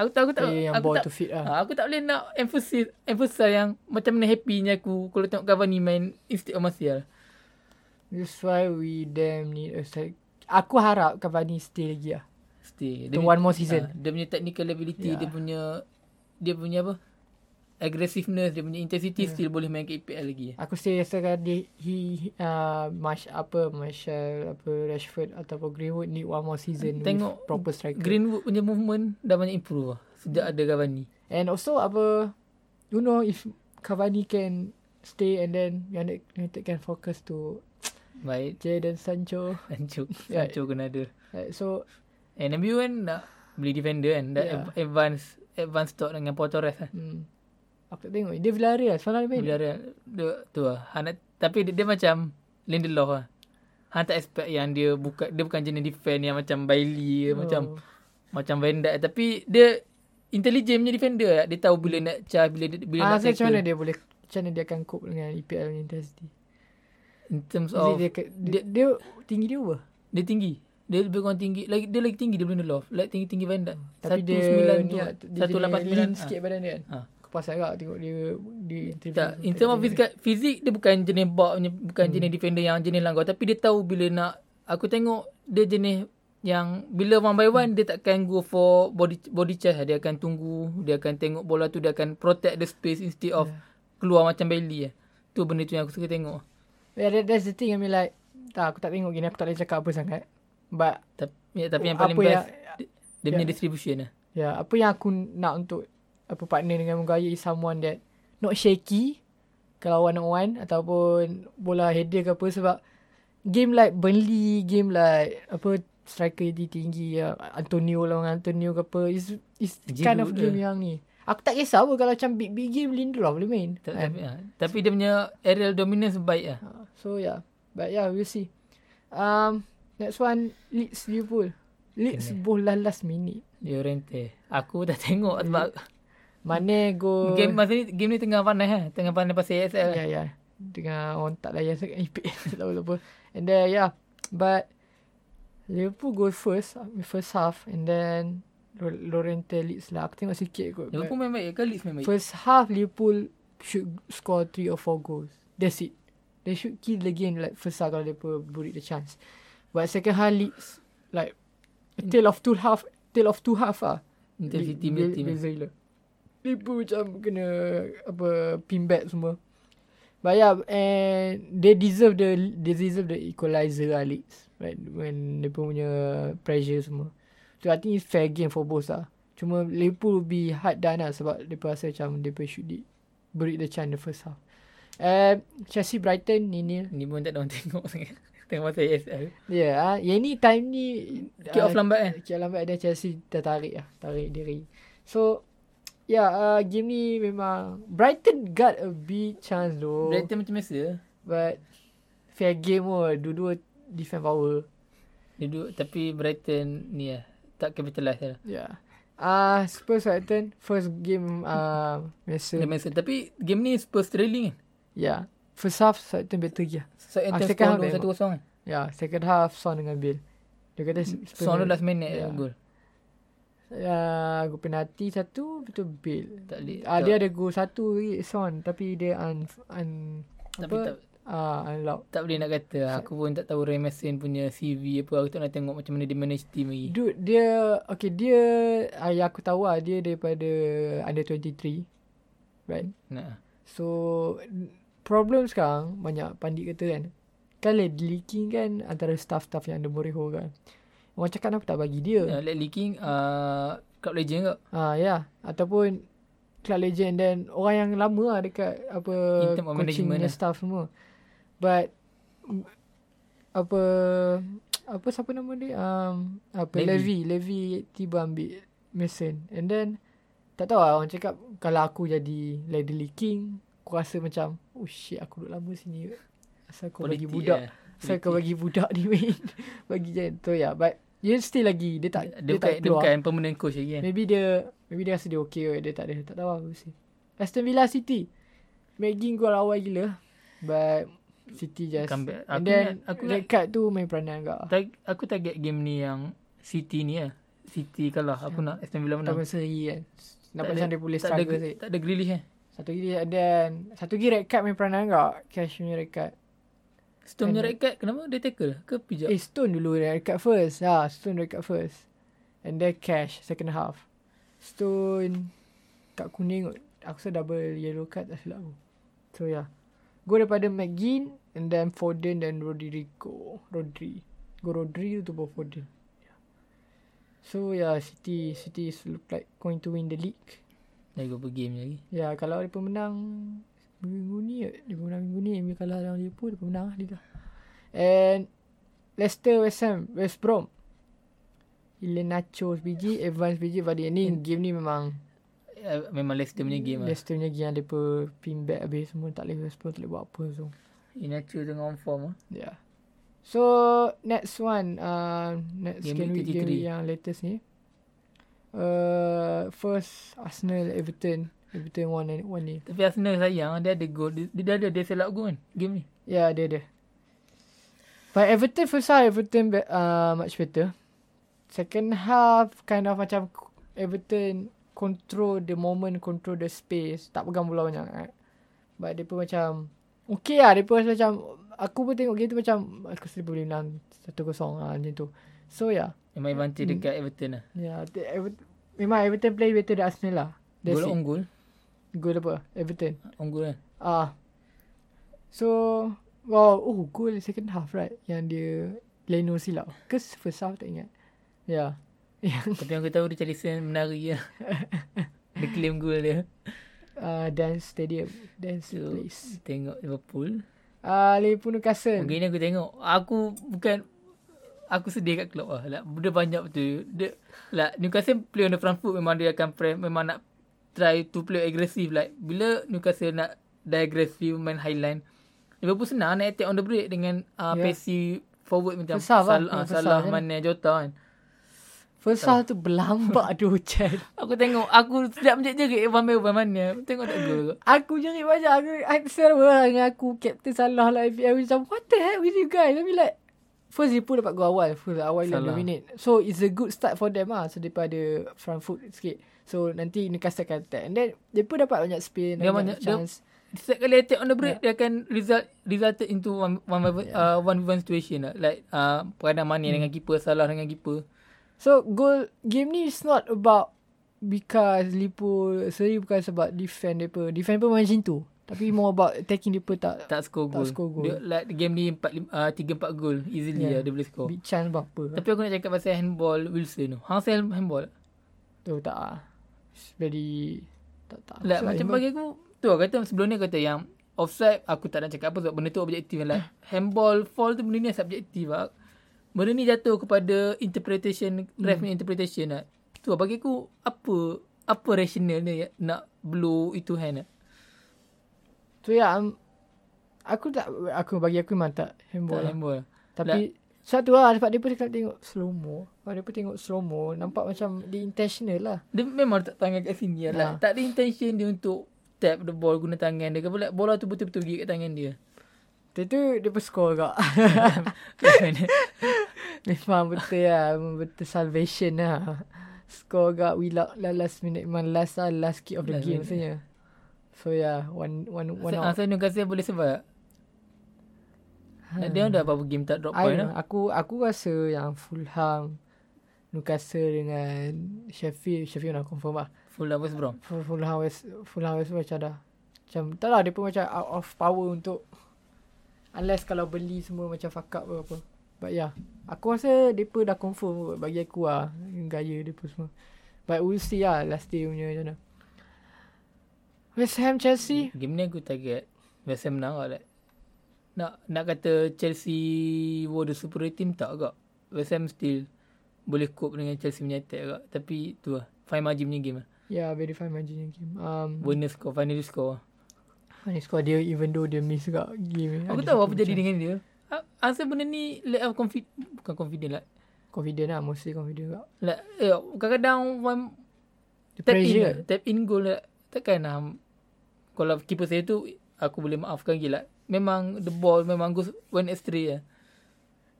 Speaker 2: aku tahu aku tak
Speaker 1: yang
Speaker 2: aku
Speaker 1: ball
Speaker 2: tak,
Speaker 1: to fit lah.
Speaker 2: Ha, aku tak boleh nak emphasize emphasize yang macam mana happynya aku kalau tengok Cavani main instead of Martial.
Speaker 1: That's why we damn need a strike. Aku harap Cavani stay lagi lah.
Speaker 2: Stay.
Speaker 1: To
Speaker 2: punya-
Speaker 1: one more season.
Speaker 2: ah, dia punya technical ability,
Speaker 1: Yeah.
Speaker 2: dia punya dia punya apa? Aggressiveness, dia punya intensity
Speaker 1: Yeah.
Speaker 2: still boleh main ke EPL lagi.
Speaker 1: Aku still rasakan dia, he, uh, Marsh, apa, Marshall, apa, Rashford ataupun Greenwood need one more season
Speaker 2: Tengok
Speaker 1: with proper striker.
Speaker 2: Greenwood punya movement dah banyak improve lah. Sejak ada Cavani.
Speaker 1: And also, apa, you know, if Cavani can stay and then United can focus to
Speaker 2: Baik.
Speaker 1: Jadon Sancho.
Speaker 2: Sancho.
Speaker 1: Ya.
Speaker 2: Sancho kena ada.
Speaker 1: Like, so
Speaker 2: And MU kan nak beli defender kan. Dah
Speaker 1: Yeah.
Speaker 2: yeah. advance advance stock dengan Pau Torres lah.
Speaker 1: hmm, aku tak tengok dia Villarreal semalam dia main.
Speaker 2: Villarreal dia, tu lah. Han nak, tapi dia, dia macam Lindelof lah. Han tak expect yang dia buka dia bukan jenis defend yang macam Bailey
Speaker 1: Oh.
Speaker 2: macam macam Van Dijk tapi dia intelligent punya defender lah. Dia tahu bila nak charge bila bila
Speaker 1: Ah,
Speaker 2: nak
Speaker 1: so macam mana
Speaker 2: tackle.
Speaker 1: dia boleh macam mana dia akan cope dengan EPL punya intensity?
Speaker 2: In terms of
Speaker 1: dia, dia, dia, dia, tinggi dia apa?
Speaker 2: dia tinggi. Dia lebih kurang tinggi. Lagi dia lagi tinggi daripada Lindelof. Like tinggi-tinggi Van Dijk.
Speaker 1: Tapi dia
Speaker 2: 1.9
Speaker 1: ni
Speaker 2: tu.
Speaker 1: lah, dia jenis
Speaker 2: 1.89.
Speaker 1: lean
Speaker 2: Ah.
Speaker 1: sikit badan dia kan.
Speaker 2: Ha.
Speaker 1: Aku pasal agak tengok dia di.
Speaker 2: Tak, in terms of physical, fizik dia bukan jenis bak punya, bukan
Speaker 1: Hmm.
Speaker 2: jenis defender yang jenis langgar. Tapi dia tahu bila nak, aku tengok dia jenis yang bila one by one dia takkan go for body body charge lah. Dia akan tunggu, dia akan tengok bola tu, dia akan protect the space instead of
Speaker 1: Yeah.
Speaker 2: keluar macam Bailey lah. Tu benda tu yang aku suka tengok.
Speaker 1: Yeah, that, that's the thing I mean like tak aku tak tengok gini aku tak boleh cakap apa sangat. But
Speaker 2: Tapi, ya, tapi yang paling best,
Speaker 1: yang
Speaker 2: dia, dia punya
Speaker 1: Yeah.
Speaker 2: distribution lah.
Speaker 1: ya apa yang aku nak untuk apa partner dengan Mugaya is someone that not shaky kalau one on one ataupun bola header ke apa sebab game like Burnley, game like apa striker yang tinggi ya, Antonio lawan Antonio ke apa is is kind of game yang ni. Aku tak kisah apa kalau macam big big game Lindelof boleh main.
Speaker 2: Tak,
Speaker 1: kan?
Speaker 2: tapi, ha. tapi dia punya aerial dominance baik lah.
Speaker 1: So yeah. But yeah, we'll see. Um next one Leeds Liverpool. Leeds
Speaker 2: Kena.
Speaker 1: bola last minute.
Speaker 2: Dia rente. Aku dah tengok sebab
Speaker 1: Mane go
Speaker 2: game masa ni game ni tengah panas lah. Tengah panas pasal ASL.
Speaker 1: Ya ya. Dengan orang tak layan sangat IP. tak tak apa. And then yeah. But Liverpool go first first half and then Lorente leads lah. Aku tengok sikit kot.
Speaker 2: Liverpool main baik ke Leeds main baik?
Speaker 1: First half Liverpool should score 3 or 4 goals. That's it. They should kill the game like first half kalau mereka beri the chance. But second half Leeds like a tale of two half tale of two half ah.
Speaker 2: Intensity punya
Speaker 1: be-
Speaker 2: team.
Speaker 1: Beza gila. Liverpool macam kena apa pin back semua. But yeah, and they deserve the they deserve the equalizer lah Leeds. Right when they punya pressure semua. So I think it's fair game for both lah. Cuma Liverpool will be hard done lah sebab dia rasa macam dia should beri the chance the first half. Uh, Chelsea Brighton ni ni.
Speaker 2: Ni pun tak ada orang tengok sangat. Tengok pasal ASL.
Speaker 1: Ya, yeah, ah, yang ni time ni
Speaker 2: Kick off lambat kan?
Speaker 1: Kick off lambat ada Chelsea dah tarik lah, tarik diri. So yeah, uh, game ni memang Brighton got a big chance though.
Speaker 2: Brighton macam biasa.
Speaker 1: But fair game oh, dua-dua defend power.
Speaker 2: Dia duduk, tapi Brighton ni lah. Tak capitalize lah.
Speaker 1: Yeah. Ah, uh, Spurs Brighton first game uh, biasa.
Speaker 2: Dia main Tapi game ni Spurs trailing kan?
Speaker 1: Yeah. First half Brighton better je.
Speaker 2: So,
Speaker 1: Ah, second half
Speaker 2: satu kosong kan?
Speaker 1: Yeah, second half Son dengan Bill. Dia kata Spurs
Speaker 2: Son last minute
Speaker 1: Yeah.
Speaker 2: yeah. gol.
Speaker 1: Ya, gol penalti satu betul Bill.
Speaker 2: Tak boleh.
Speaker 1: Ah,
Speaker 2: tak,
Speaker 1: dia ada gol satu Son tapi dia un, un
Speaker 2: tapi
Speaker 1: apa?
Speaker 2: tak,
Speaker 1: Ah, unlock.
Speaker 2: tak boleh nak kata. Aku pun tak tahu Ray Mason punya CV apa. Aku tak nak tengok macam mana dia manage team lagi.
Speaker 1: Dude, dia okay dia ah, yang aku tahu lah dia daripada under 23. Right?
Speaker 2: Nah.
Speaker 1: So problem sekarang banyak pandit kata kan. Kan leaking kan antara staff-staff yang ada Mourinho kan. Orang cakap kenapa tak bagi dia.
Speaker 2: Uh, like leaking uh, Club Legend kau.
Speaker 1: Ah ya, yeah. ataupun club legend dan orang yang lama lah dekat apa coaching
Speaker 2: management lah.
Speaker 1: staff semua. But apa apa siapa nama dia? Um, apa
Speaker 2: Levy.
Speaker 1: Levy, Levy tiba ambil Mason. And then tak tahu lah orang cakap kalau aku jadi Ledley King, aku rasa macam oh shit aku duduk lama sini. Asal kau bagi
Speaker 2: Politik
Speaker 1: budak.
Speaker 2: lah.
Speaker 1: Asal kau bagi budak ni main. bagi je. Tu ya, but dia still lagi dia tak
Speaker 2: Dia,
Speaker 1: dia,
Speaker 2: bukan,
Speaker 1: tak
Speaker 2: dia
Speaker 1: keluar.
Speaker 2: bukan permanent coach lagi kan.
Speaker 1: Maybe dia maybe dia rasa dia okay kot. Dia tak ada. Tak tahu. We'll see. Aston Villa City. Making gol awal gila. But City just.
Speaker 2: Comeback.
Speaker 1: And
Speaker 2: Aku
Speaker 1: then
Speaker 2: nak- aku
Speaker 1: red card tu main peranan agak.
Speaker 2: Tag, aku target game ni yang City ni lah. City kalah. Aku nak Aston Villa menang.
Speaker 1: Tak seri kan. Nampak macam dia boleh
Speaker 2: tak ada,
Speaker 1: struggle sikit.
Speaker 2: tak ada Grealish kan.
Speaker 1: Satu lagi and then satu lagi red card main peranan agak. Cash punya red card.
Speaker 2: Stone punya red card kenapa dia tackle ke pijak?
Speaker 1: Eh Stone dulu red card first. Ha, Stone red card first. And then Cash second half. Stone kat kuning kot. Aku rasa double yellow card tak silap aku. So yeah. Go daripada McGinn and then Foden dan Rodrigo. Rodri. Go Rodri tu bawa Foden. Yeah. So yeah, City City is look like going to win the league.
Speaker 2: Dah go per game lagi.
Speaker 1: Ya, yeah, kalau mereka menang minggu ni dia menang minggu ni MU kalah dengan Liverpool dia menang lah Liga and Leicester West Ham West Brom Ilan Nacho biji Evans biji Vardy ni game ni memang
Speaker 2: Uh, memang Leicester punya game lah.
Speaker 1: Leicester punya game yang Mereka pin back habis Semua tak boleh West Brom tak boleh buat apa so
Speaker 2: Inacho tengah on form lah.
Speaker 1: Yeah. So next one, uh, next
Speaker 2: Game
Speaker 1: game,
Speaker 2: week
Speaker 1: game
Speaker 2: 33.
Speaker 1: week yang latest ni. Uh, first Arsenal Everton. Everton one and one ni.
Speaker 2: Tapi Arsenal sayang dia ada goal. Dia, dia ada dia selak goal kan game ni.
Speaker 1: Ya yeah, ada ada. But Everton first half Everton be, uh, much better. Second half kind of macam Everton control the moment, control the space. Tak pegang bola banyak. Right? But dia pun macam okay lah. Dia pun macam aku pun tengok game tu macam aku still boleh menang 1-0 lah macam tu. So yeah.
Speaker 2: Memang advantage
Speaker 1: Hmm.
Speaker 2: dekat Everton lah.
Speaker 1: Yeah, the Everton, memang Everton play better than Arsenal lah. That's
Speaker 2: Goal
Speaker 1: it.
Speaker 2: on goal.
Speaker 1: Apa? Everton.
Speaker 2: On goal kan.
Speaker 1: Ah. So, wow, oh, goal second half right yang dia Leno silap. Ke first half tak ingat. Ya. Yeah.
Speaker 2: Tapi aku tahu Richarlison menari lah. dia claim goal dia.
Speaker 1: Uh, dance stadium, dance
Speaker 2: So,
Speaker 1: place.
Speaker 2: tengok Liverpool.
Speaker 1: Ah, uh, Liverpool Newcastle.
Speaker 2: Mungkin ni aku tengok. Aku bukan aku sedih kat Klopp lah. Like, dia banyak betul. Dia like, Newcastle play on the front foot memang dia akan press, memang nak try to play aggressive. Like bila Newcastle nak dah aggressive main high line. Liverpool senang nak attack on the break dengan uh,
Speaker 1: Yeah.
Speaker 2: yeah. passive forward macam
Speaker 1: First half lah.
Speaker 2: Sal, uh,
Speaker 1: First half
Speaker 2: Salah,
Speaker 1: kan.
Speaker 2: Mane, Jota kan.
Speaker 1: First half tu berlambak tu Chan.
Speaker 2: Aku tengok, aku sedap menjerit-jerit Evan Melbourne mana. Tengok tak gol?
Speaker 1: Aku jerit macam aku aku serba lah dengan aku Captain Salah lah FPL macam what the heck with you guys I mean like First Liverpool dapat gol awal First awal lah
Speaker 2: Salah.
Speaker 1: dominate So it's a good start for them lah So daripada front foot sikit So nanti Newcastle akan attack And then Dia pun dapat banyak spin
Speaker 2: Dia
Speaker 1: banyak,
Speaker 2: banyak- dia-
Speaker 1: chance
Speaker 2: Setiap kali attack on the break, dia akan result resulted into one one yeah. uh, one one situation lah. Like uh, peranan Mane hmm. dengan keeper, Salah dengan keeper.
Speaker 1: So goal Game ni is not about Because Liverpool Seri bukan sebab Defend mereka Defend pun macam tu Tapi more about Attacking mereka tak
Speaker 2: Tak score
Speaker 1: Tak
Speaker 2: goal.
Speaker 1: score goal.
Speaker 2: Dia like game ni 4 uh, 3 4 gol easily
Speaker 1: Yeah.
Speaker 2: lah dia boleh score.
Speaker 1: Big chance berapa
Speaker 2: Tapi aku nak cakap pasal handball Wilson tu. Hang pasal handball.
Speaker 1: Tu tak lah It's very Tak tak
Speaker 2: Like,
Speaker 1: Sebab
Speaker 2: macam
Speaker 1: handball-
Speaker 2: bagi aku tu lah kata sebelum ni aku kata yang offside aku tak nak cakap apa sebab benda tu objektif like handball fall tu benda ni subjektif lah. Benda ni jatuh kepada interpretation ref
Speaker 1: Hmm.
Speaker 2: ni interpretation lah. Tu lah bagi aku apa apa rational dia nak blow itu hand lah.
Speaker 1: So ya um, Aku tak Aku bagi aku memang tak Handball
Speaker 2: Tak
Speaker 1: lah.
Speaker 2: handball.
Speaker 1: Tapi Satu lah Sebab dia pun dekat tengok slow mo Kalau dia pun tengok slow mo Nampak macam Dia intentional lah
Speaker 2: Dia memang tak tangan kat sini lah. Like, tak ada intention dia untuk tap the ball guna tangan dia. Like, bola tu betul-betul pergi kat tangan dia.
Speaker 1: Lepas tu Dia pun score kak Memang betul lah Memang betul salvation lah Score kak Willock lah last minute Memang last lah Last kick of the
Speaker 2: Last
Speaker 1: game
Speaker 2: minute.
Speaker 1: maksudnya So yeah One one one
Speaker 2: Sa-
Speaker 1: out
Speaker 2: Asal Newcastle boleh survive. Hmm. Dia ada apa-apa game tak drop
Speaker 1: I
Speaker 2: point lah.
Speaker 1: Aku aku rasa yang Fulham Newcastle dengan Sheffield Sheffield nak confirm lah
Speaker 2: Fulham West Brom.
Speaker 1: Ful- Fulham West Fulham West macam dah macam tak lah dia pun macam out of power untuk unless kalau beli semua macam fuck up ke apa but yeah aku rasa pun dah confirm bagi aku lah gaya pun semua but we'll see lah last day punya macam mana West Ham Chelsea
Speaker 2: Game ni aku target West Ham menang lah. Nak nak kata Chelsea were the superior team tak agak. West Ham still boleh cope dengan Chelsea punya attack agak. Tapi tu lah. Fine margin punya game lah.
Speaker 1: yeah very fine margin yang game um
Speaker 2: Winner score, final score.
Speaker 1: Funny score dia even though dia miss juga game.
Speaker 2: Aku tahu apa jadi dengan dia. Asal benda ni lack of confident. Bukan confident lah.
Speaker 1: Confident lah mostly confident juga.
Speaker 2: Like, eh, kadang-kadang one
Speaker 1: The
Speaker 2: tap in,
Speaker 1: pressure.
Speaker 2: lah. tap in goal lah. Takkan lah. Kalau keeper saya tu, aku boleh maafkan gila. Memang the ball memang goes went astray lah.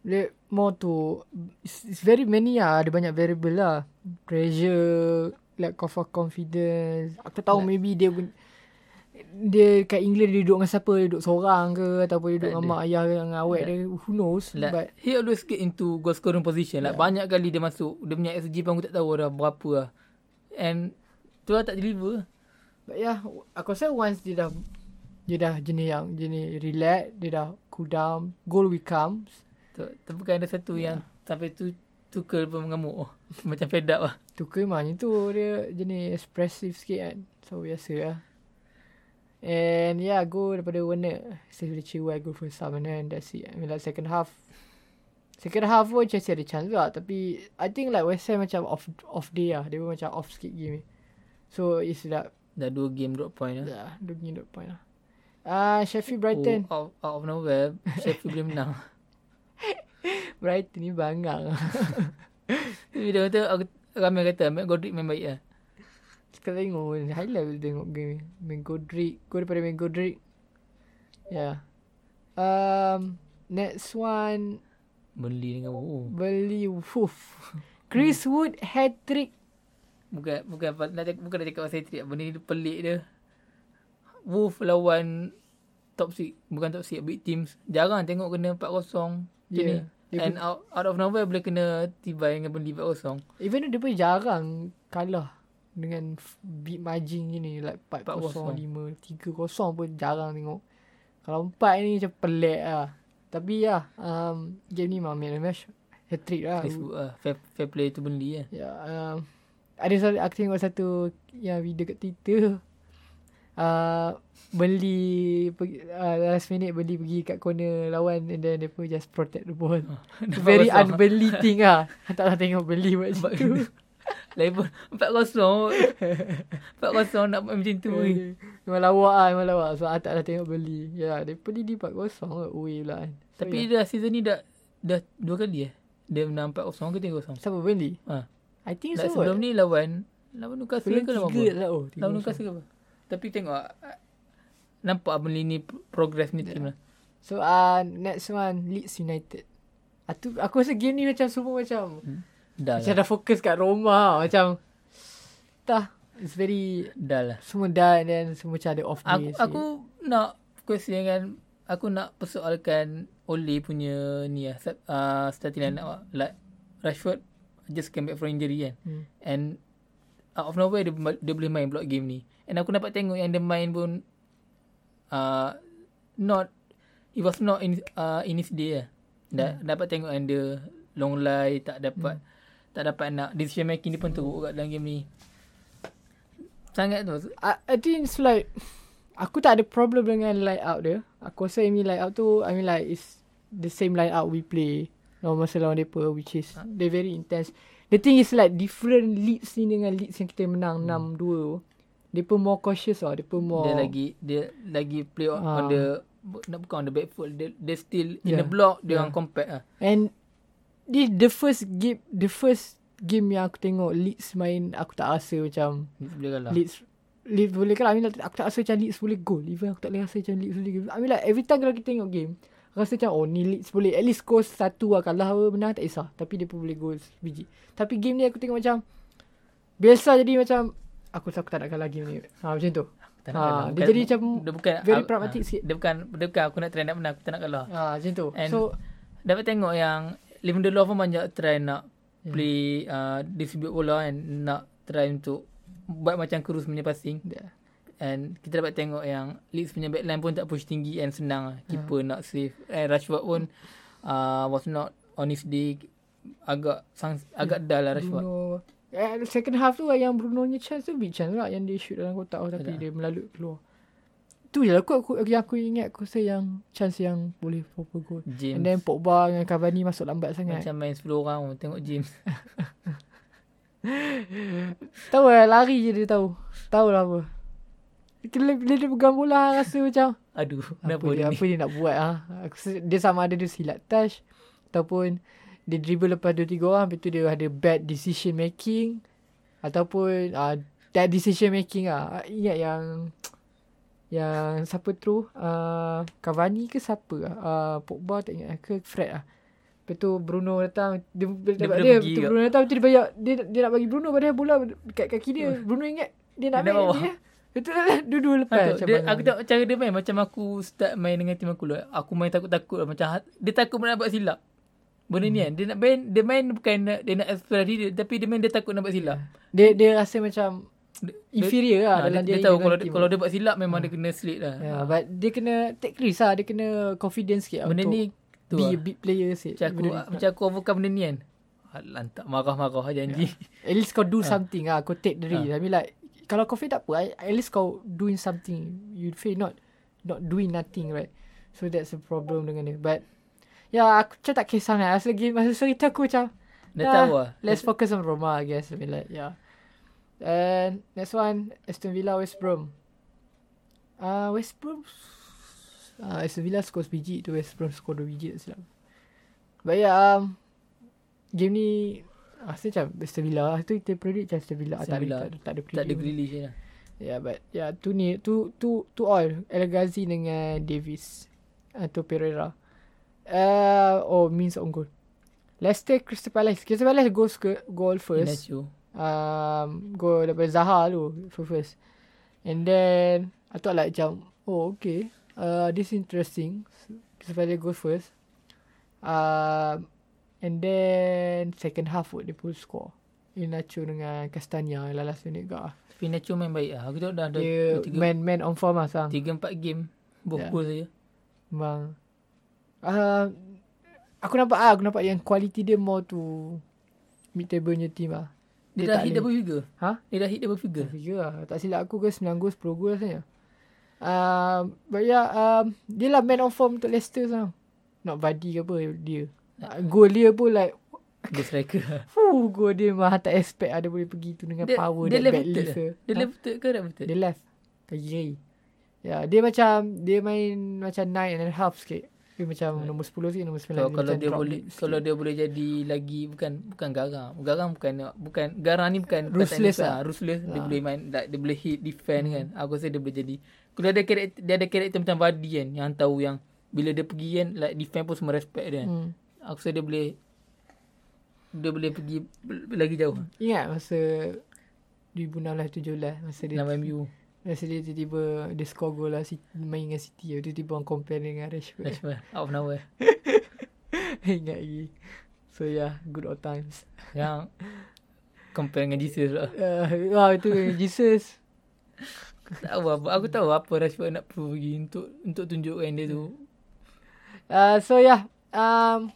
Speaker 1: Dia more to it's, it's very many lah. Ada banyak variable lah. Pressure, lack of confidence. Aku tahu
Speaker 2: Like-
Speaker 1: maybe dia pun dia kat England dia duduk dengan siapa? Dia duduk seorang ke ataupun dia duduk
Speaker 2: Tak
Speaker 1: dengan
Speaker 2: ada.
Speaker 1: mak ayah ke dengan awet dia. Who knows?
Speaker 2: Like,
Speaker 1: But
Speaker 2: he always get into goal scoring position. Like, banyak kali dia masuk. Dia punya XG pun aku tak tahu dah berapa lah. And tu lah tak deliver.
Speaker 1: but yeah, aku rasa once dia dah dia dah jenis yang jenis relax, dia dah cool down, goal will come.
Speaker 2: Tu, tapi bukan ada satu
Speaker 1: Yeah.
Speaker 2: yang sampai tu Tuchel pun mengamuk. Oh, macam fed up lah.
Speaker 1: Tu ke macam tu dia jenis expressive sikit kan. So biasa lah. And yeah, go daripada Werner. Save the Chilwell, go for some and then that's it. I mean like second half. Second half pun Chelsea ada chance juga. Tapi I think like West Ham macam off off day lah. Dia pun macam off sikit game ni. So it's that,
Speaker 2: Dah dua game drop point lah.
Speaker 1: yeah, dia punya dot point lah. Ah, uh, Sheffield Brighton.
Speaker 2: Oh, out, out of nowhere, Sheffield boleh menang.
Speaker 1: Brighton ni bangang.
Speaker 2: Tapi dia kata, aku, ramai kata, Matt Godric main baik lah.
Speaker 1: Kita tengok pun. High level tengok game. Main Godric. Go daripada main Godric. Yeah. Um, next one.
Speaker 2: Burnley dengan oh.
Speaker 1: Beli. Woof. Chris Wood hat-trick.
Speaker 2: Bukan bukan nak cakap, bukan nak cakap pasal trick. Benda ni pelik dia. Wolf lawan top 6. Bukan top 6, big teams. Jarang tengok kena 4-0 macam
Speaker 1: Yeah.
Speaker 2: ni.
Speaker 1: Dia
Speaker 2: And out, out of nowhere boleh kena tibai dengan Burnley 4-0.
Speaker 1: Even though dia pun jarang kalah dengan big margin ni like 4-0, 5, 3-0 pun jarang tengok. Kalau 4 ni macam pelik lah. Tapi ya, um, game ni memang the match. Hat-trick lah.
Speaker 2: Wood lah. Fair, fair play tu Burnley lah.
Speaker 1: Ya, um, ada satu, aku tengok satu yang video kat Twitter. Uh, beli pergi, uh, last minute beli pergi kat corner lawan and then dia pun just protect the ball. It's very unbeli thing lah. Tak nak tengok beli buat macam tu.
Speaker 2: Lain pun 4-0. 4-0 nak buat macam tu. weh.
Speaker 1: Memang lawak lah, memang lawak. So, tak nak tengok beli. Ya, dia beli di 4-0 kot. Away pula kan. So,
Speaker 2: Tapi
Speaker 1: ya.
Speaker 2: dah season ni dah dah dua kali eh. Dia menang 4-0 ke 3-0.
Speaker 1: Siapa beli?
Speaker 2: Ha.
Speaker 1: I think
Speaker 2: Like
Speaker 1: so.
Speaker 2: sebelum ni lawan lawan Newcastle
Speaker 1: Belum
Speaker 2: ke lawan
Speaker 1: tiga
Speaker 2: apa?
Speaker 1: lah. Oh,
Speaker 2: Lawan Newcastle ke apa? Tapi tengok ah, nampak Burnley ni progress ni team lah.
Speaker 1: So, uh, next one. Leeds United. Aku, aku rasa game ni macam semua macam
Speaker 2: Dah
Speaker 1: Macam
Speaker 2: lah.
Speaker 1: dah fokus kat Roma Macam Tak It's very
Speaker 2: Dah lah.
Speaker 1: Semua dah and then Semua macam ada off
Speaker 2: Aku aku nak question kan aku nak persoalkan Ole punya ni lah uh, starting line up like Rashford just came back from injury kan.
Speaker 1: hmm.
Speaker 2: And out of nowhere dia, dia boleh main block game ni. And aku dapat tengok yang dia main pun uh, not it was not in uh, in his day lah. Da, hmm. dapat tengok yang dia long lie tak dapat hmm. Tak dapat nak decision making dia pun teruk kat dalam game ni. Sangat tu.
Speaker 1: I, I think it's like Aku tak ada problem dengan layout dia Aku rasa ini layout tu I mean like It's the same layout we play masa lawan mereka Which is They very intense The thing is like Different leads ni Dengan leads yang kita menang
Speaker 2: Hmm.
Speaker 1: 6-2 Dia pun more cautious lah Dia pun more
Speaker 2: Dia lagi dia lagi play on,
Speaker 1: Ah.
Speaker 2: on the nak bukan on the back foot. Dia, dia still in
Speaker 1: Yeah.
Speaker 2: the block dia
Speaker 1: Yeah.
Speaker 2: orang compact lah.
Speaker 1: And This the first game The first game yang aku tengok Leeds main Aku tak rasa macam
Speaker 2: Dia kalah.
Speaker 1: Leeds Leeds boleh kalah. I mean aku tak rasa macam Leeds boleh goal. Even aku tak boleh rasa macam Leeds boleh goal. I mean like every time kalau kita tengok game Rasa macam oh ni Leeds boleh At least score satu lah. Kalah apa menang tak kisah. Tapi dia pun boleh goal biji. Tapi game ni aku tengok macam Biasa jadi macam Aku rasa aku tak nak kalah game ni. Ha, Macam tu.
Speaker 2: Tak nak
Speaker 1: Ah,
Speaker 2: kalah.
Speaker 1: dia jadi macam
Speaker 2: dia bukan
Speaker 1: very pragmatic
Speaker 2: ah,
Speaker 1: sikit.
Speaker 2: Dia bukan dia bukan aku nak try nak menang, aku tak nak kalah.
Speaker 1: ha, Macam tu.
Speaker 2: And
Speaker 1: So
Speaker 2: dapat tengok yang Lindelof pun banyak try nak
Speaker 1: Yeah.
Speaker 2: play uh, distribute bola and nak try untuk buat macam Cruz punya passing.
Speaker 1: yeah.
Speaker 2: And kita dapat tengok yang Leeds punya backline pun tak push tinggi and senang lah. Keeper nak save. And Rashford pun uh, was not on his day. Agak sang, agak dull lah Rashford.
Speaker 1: Bruno eh, Second half tu Yang Bruno nya chance tu Big chance lah Yang dia shoot dalam kotak tu, Tapi
Speaker 2: Tak.
Speaker 1: dia melalui keluar Tu je lah aku, aku, Yang aku ingat Aku rasa yang Chance yang Boleh proper goal
Speaker 2: James
Speaker 1: And then Pogba dengan Cavani Masuk lambat sangat
Speaker 2: macam main 10 orang. Tengok James.
Speaker 1: Tahu lah Lari je dia tahu Tahu lah apa Bila, bila dia pegang bola Rasa macam
Speaker 2: Aduh,
Speaker 1: apa dia,
Speaker 2: dia,
Speaker 1: apa dia nak buat ah? Aku Dia sama ada dia silat touch Ataupun Dia dribble lepas 2-3 orang Lepas tu dia ada bad decision making Ataupun uh, Bad decision making ah. Ingat yang Yang Siapa tu uh, Cavani ke siapa uh, Pogba tak ingat ke Fred ah. Lepas tu Bruno datang Dia, dia, dia, dia, dia Bruno datang Lepas tu dia bayar dia, dia nak bagi Bruno Padahal bola Dekat kaki dia Bruno ingat Dia nak
Speaker 2: Dia
Speaker 1: main dia Betul lah Dua-dua lepas macam
Speaker 2: dia, aku tengok cara dia main macam aku start main dengan tim aku lah. Aku main takut-takut lah. Macam hat- dia takut nak buat silap. Benda ni kan. Dia nak main, dia main bukan dia nak explore diri. Tapi dia main dia takut nak buat silap.
Speaker 1: Dia dia rasa macam inferior lah
Speaker 2: ha,
Speaker 1: dalam
Speaker 2: dia, dia,
Speaker 1: dia,
Speaker 2: tahu kalau,
Speaker 1: team.
Speaker 2: kalau dia buat silap memang dia kena slate lah.
Speaker 1: Ya, but dia kena take risk lah. Dia kena confidence sikit
Speaker 2: Benda
Speaker 1: untuk
Speaker 2: ni tu
Speaker 1: be
Speaker 2: lah.
Speaker 1: a big player sikit.
Speaker 2: Macam aku,
Speaker 1: Benda
Speaker 2: macam aku overcome benda ni kan. Lantak marah-marah janji.
Speaker 1: At least kau do
Speaker 2: Ha.
Speaker 1: something lah. Kau take the risk. I mean like, kalau kau fail tak apa. At least kau doing something. You fail not not doing nothing, right? So that's the problem dengan dia. But yeah, aku macam tak kisah. Masa lagi masa cerita aku macam
Speaker 2: Dah, tahu lah.
Speaker 1: let's focus on Roma, I guess. I mean like yeah. And next one, Aston Villa West Brom. Uh, West Brom uh, Aston Villa score sebiji tu West Brom score 2 biji tak silap. But yeah, um, game ni Rasa macam Aston Villa lah. Tu kita predict macam Aston Villa.
Speaker 2: Aston
Speaker 1: tak, ada,
Speaker 2: Villa.
Speaker 1: tak, tak ada
Speaker 2: Tak ada
Speaker 1: predict.
Speaker 2: Je lah.
Speaker 1: Yeah, but yeah, tu ni, tu, tu, tu all. El Ghazi dengan Davis. Atau Pereira. Uh, oh, means on goal. Leicester Crystal Palace. Crystal Palace goes ke goal first.
Speaker 2: Inacho.
Speaker 1: Um, goal daripada Zaha tu for first. And then, I thought like macam, oh okay. Uh, this interesting. Crystal Palace goes first. Um, and then, second half pun dia pun score. Inacho dengan Castagna yang last minute gak.
Speaker 2: Tapi Inacho main baik lah. Aku tengok dah ada
Speaker 1: Dia
Speaker 2: tiga,
Speaker 1: man man on form lah sang.
Speaker 2: tiga empat game. Both
Speaker 1: Yeah.
Speaker 2: saja.
Speaker 1: Memang. Uh, aku nampak ah, aku nampak yang quality dia more to mid table punya team lah.
Speaker 2: Dia,
Speaker 1: Dia
Speaker 2: dah
Speaker 1: tak
Speaker 2: hit double figure.
Speaker 1: Ha?
Speaker 2: Dia dah hit double figure.
Speaker 1: Figure lah. Tak silap aku ke 9 gol 10 gol rasanya. Um, but yeah, um, dia lah man on form untuk Leicester sang. Not Vardy ke apa dia. Uh, gol dia pun like
Speaker 2: Dia striker.
Speaker 1: Fuh, gol dia mah tak expect ada boleh pergi tu dengan
Speaker 2: dia,
Speaker 1: power
Speaker 2: dia left
Speaker 1: back lift
Speaker 2: lah.
Speaker 1: ke.
Speaker 2: Dia
Speaker 1: Ha?
Speaker 2: left footed ke right footed?
Speaker 1: Dia left. Kaki kiri. Ya, dia macam dia main macam nine and a half sikit. Dia macam
Speaker 2: Right.
Speaker 1: nombor 10 sikit, nombor 9.
Speaker 2: Kalau, kalau
Speaker 1: macam
Speaker 2: dia boleh
Speaker 1: sikit.
Speaker 2: kalau dia boleh jadi lagi bukan bukan garang. Garang bukan bukan garang ni bukan
Speaker 1: Ruthless lah.
Speaker 2: lah. Ruthless dia
Speaker 1: Ah.
Speaker 2: boleh main dia boleh hit defend kan. Aku rasa dia boleh jadi. Kalau dia ada karakter dia ada karakter macam Vardy kan yang tahu yang bila dia pergi kan like defend pun semua respect dia kan.
Speaker 1: Hmm.
Speaker 2: Aku rasa dia boleh dia boleh pergi lagi jauh.
Speaker 1: Ingat masa 2016-17 masa dia
Speaker 2: Dalam MU.
Speaker 1: Masa dia tiba-tiba dia score gol lah main dengan City tu tiba-tiba orang compare dengan Rashford.
Speaker 2: Rashford out of nowhere.
Speaker 1: Ingat lagi. So yeah, good old times.
Speaker 2: Yang compare dengan Jesus lah.
Speaker 1: Uh, wah itu Jesus.
Speaker 2: Tak tahu apa. Aku tahu apa Rashford nak prove lagi untuk untuk tunjukkan dia tu.
Speaker 1: Uh, so yeah, um,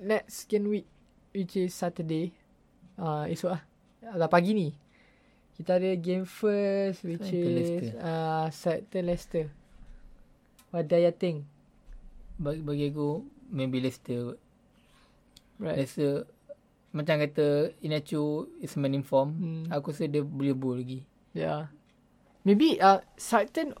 Speaker 1: next game week which is Saturday. Uh, esok lah. Atau pagi ni. Kita ada game first which is uh, Southampton Leicester. Wadaya Ting.
Speaker 2: Bagi, bagi aku maybe Leicester.
Speaker 1: Right.
Speaker 2: Leicester macam kata Inacho is man in form.
Speaker 1: Hmm.
Speaker 2: Aku rasa dia boleh bowl lagi.
Speaker 1: Yeah. Maybe uh, Southampton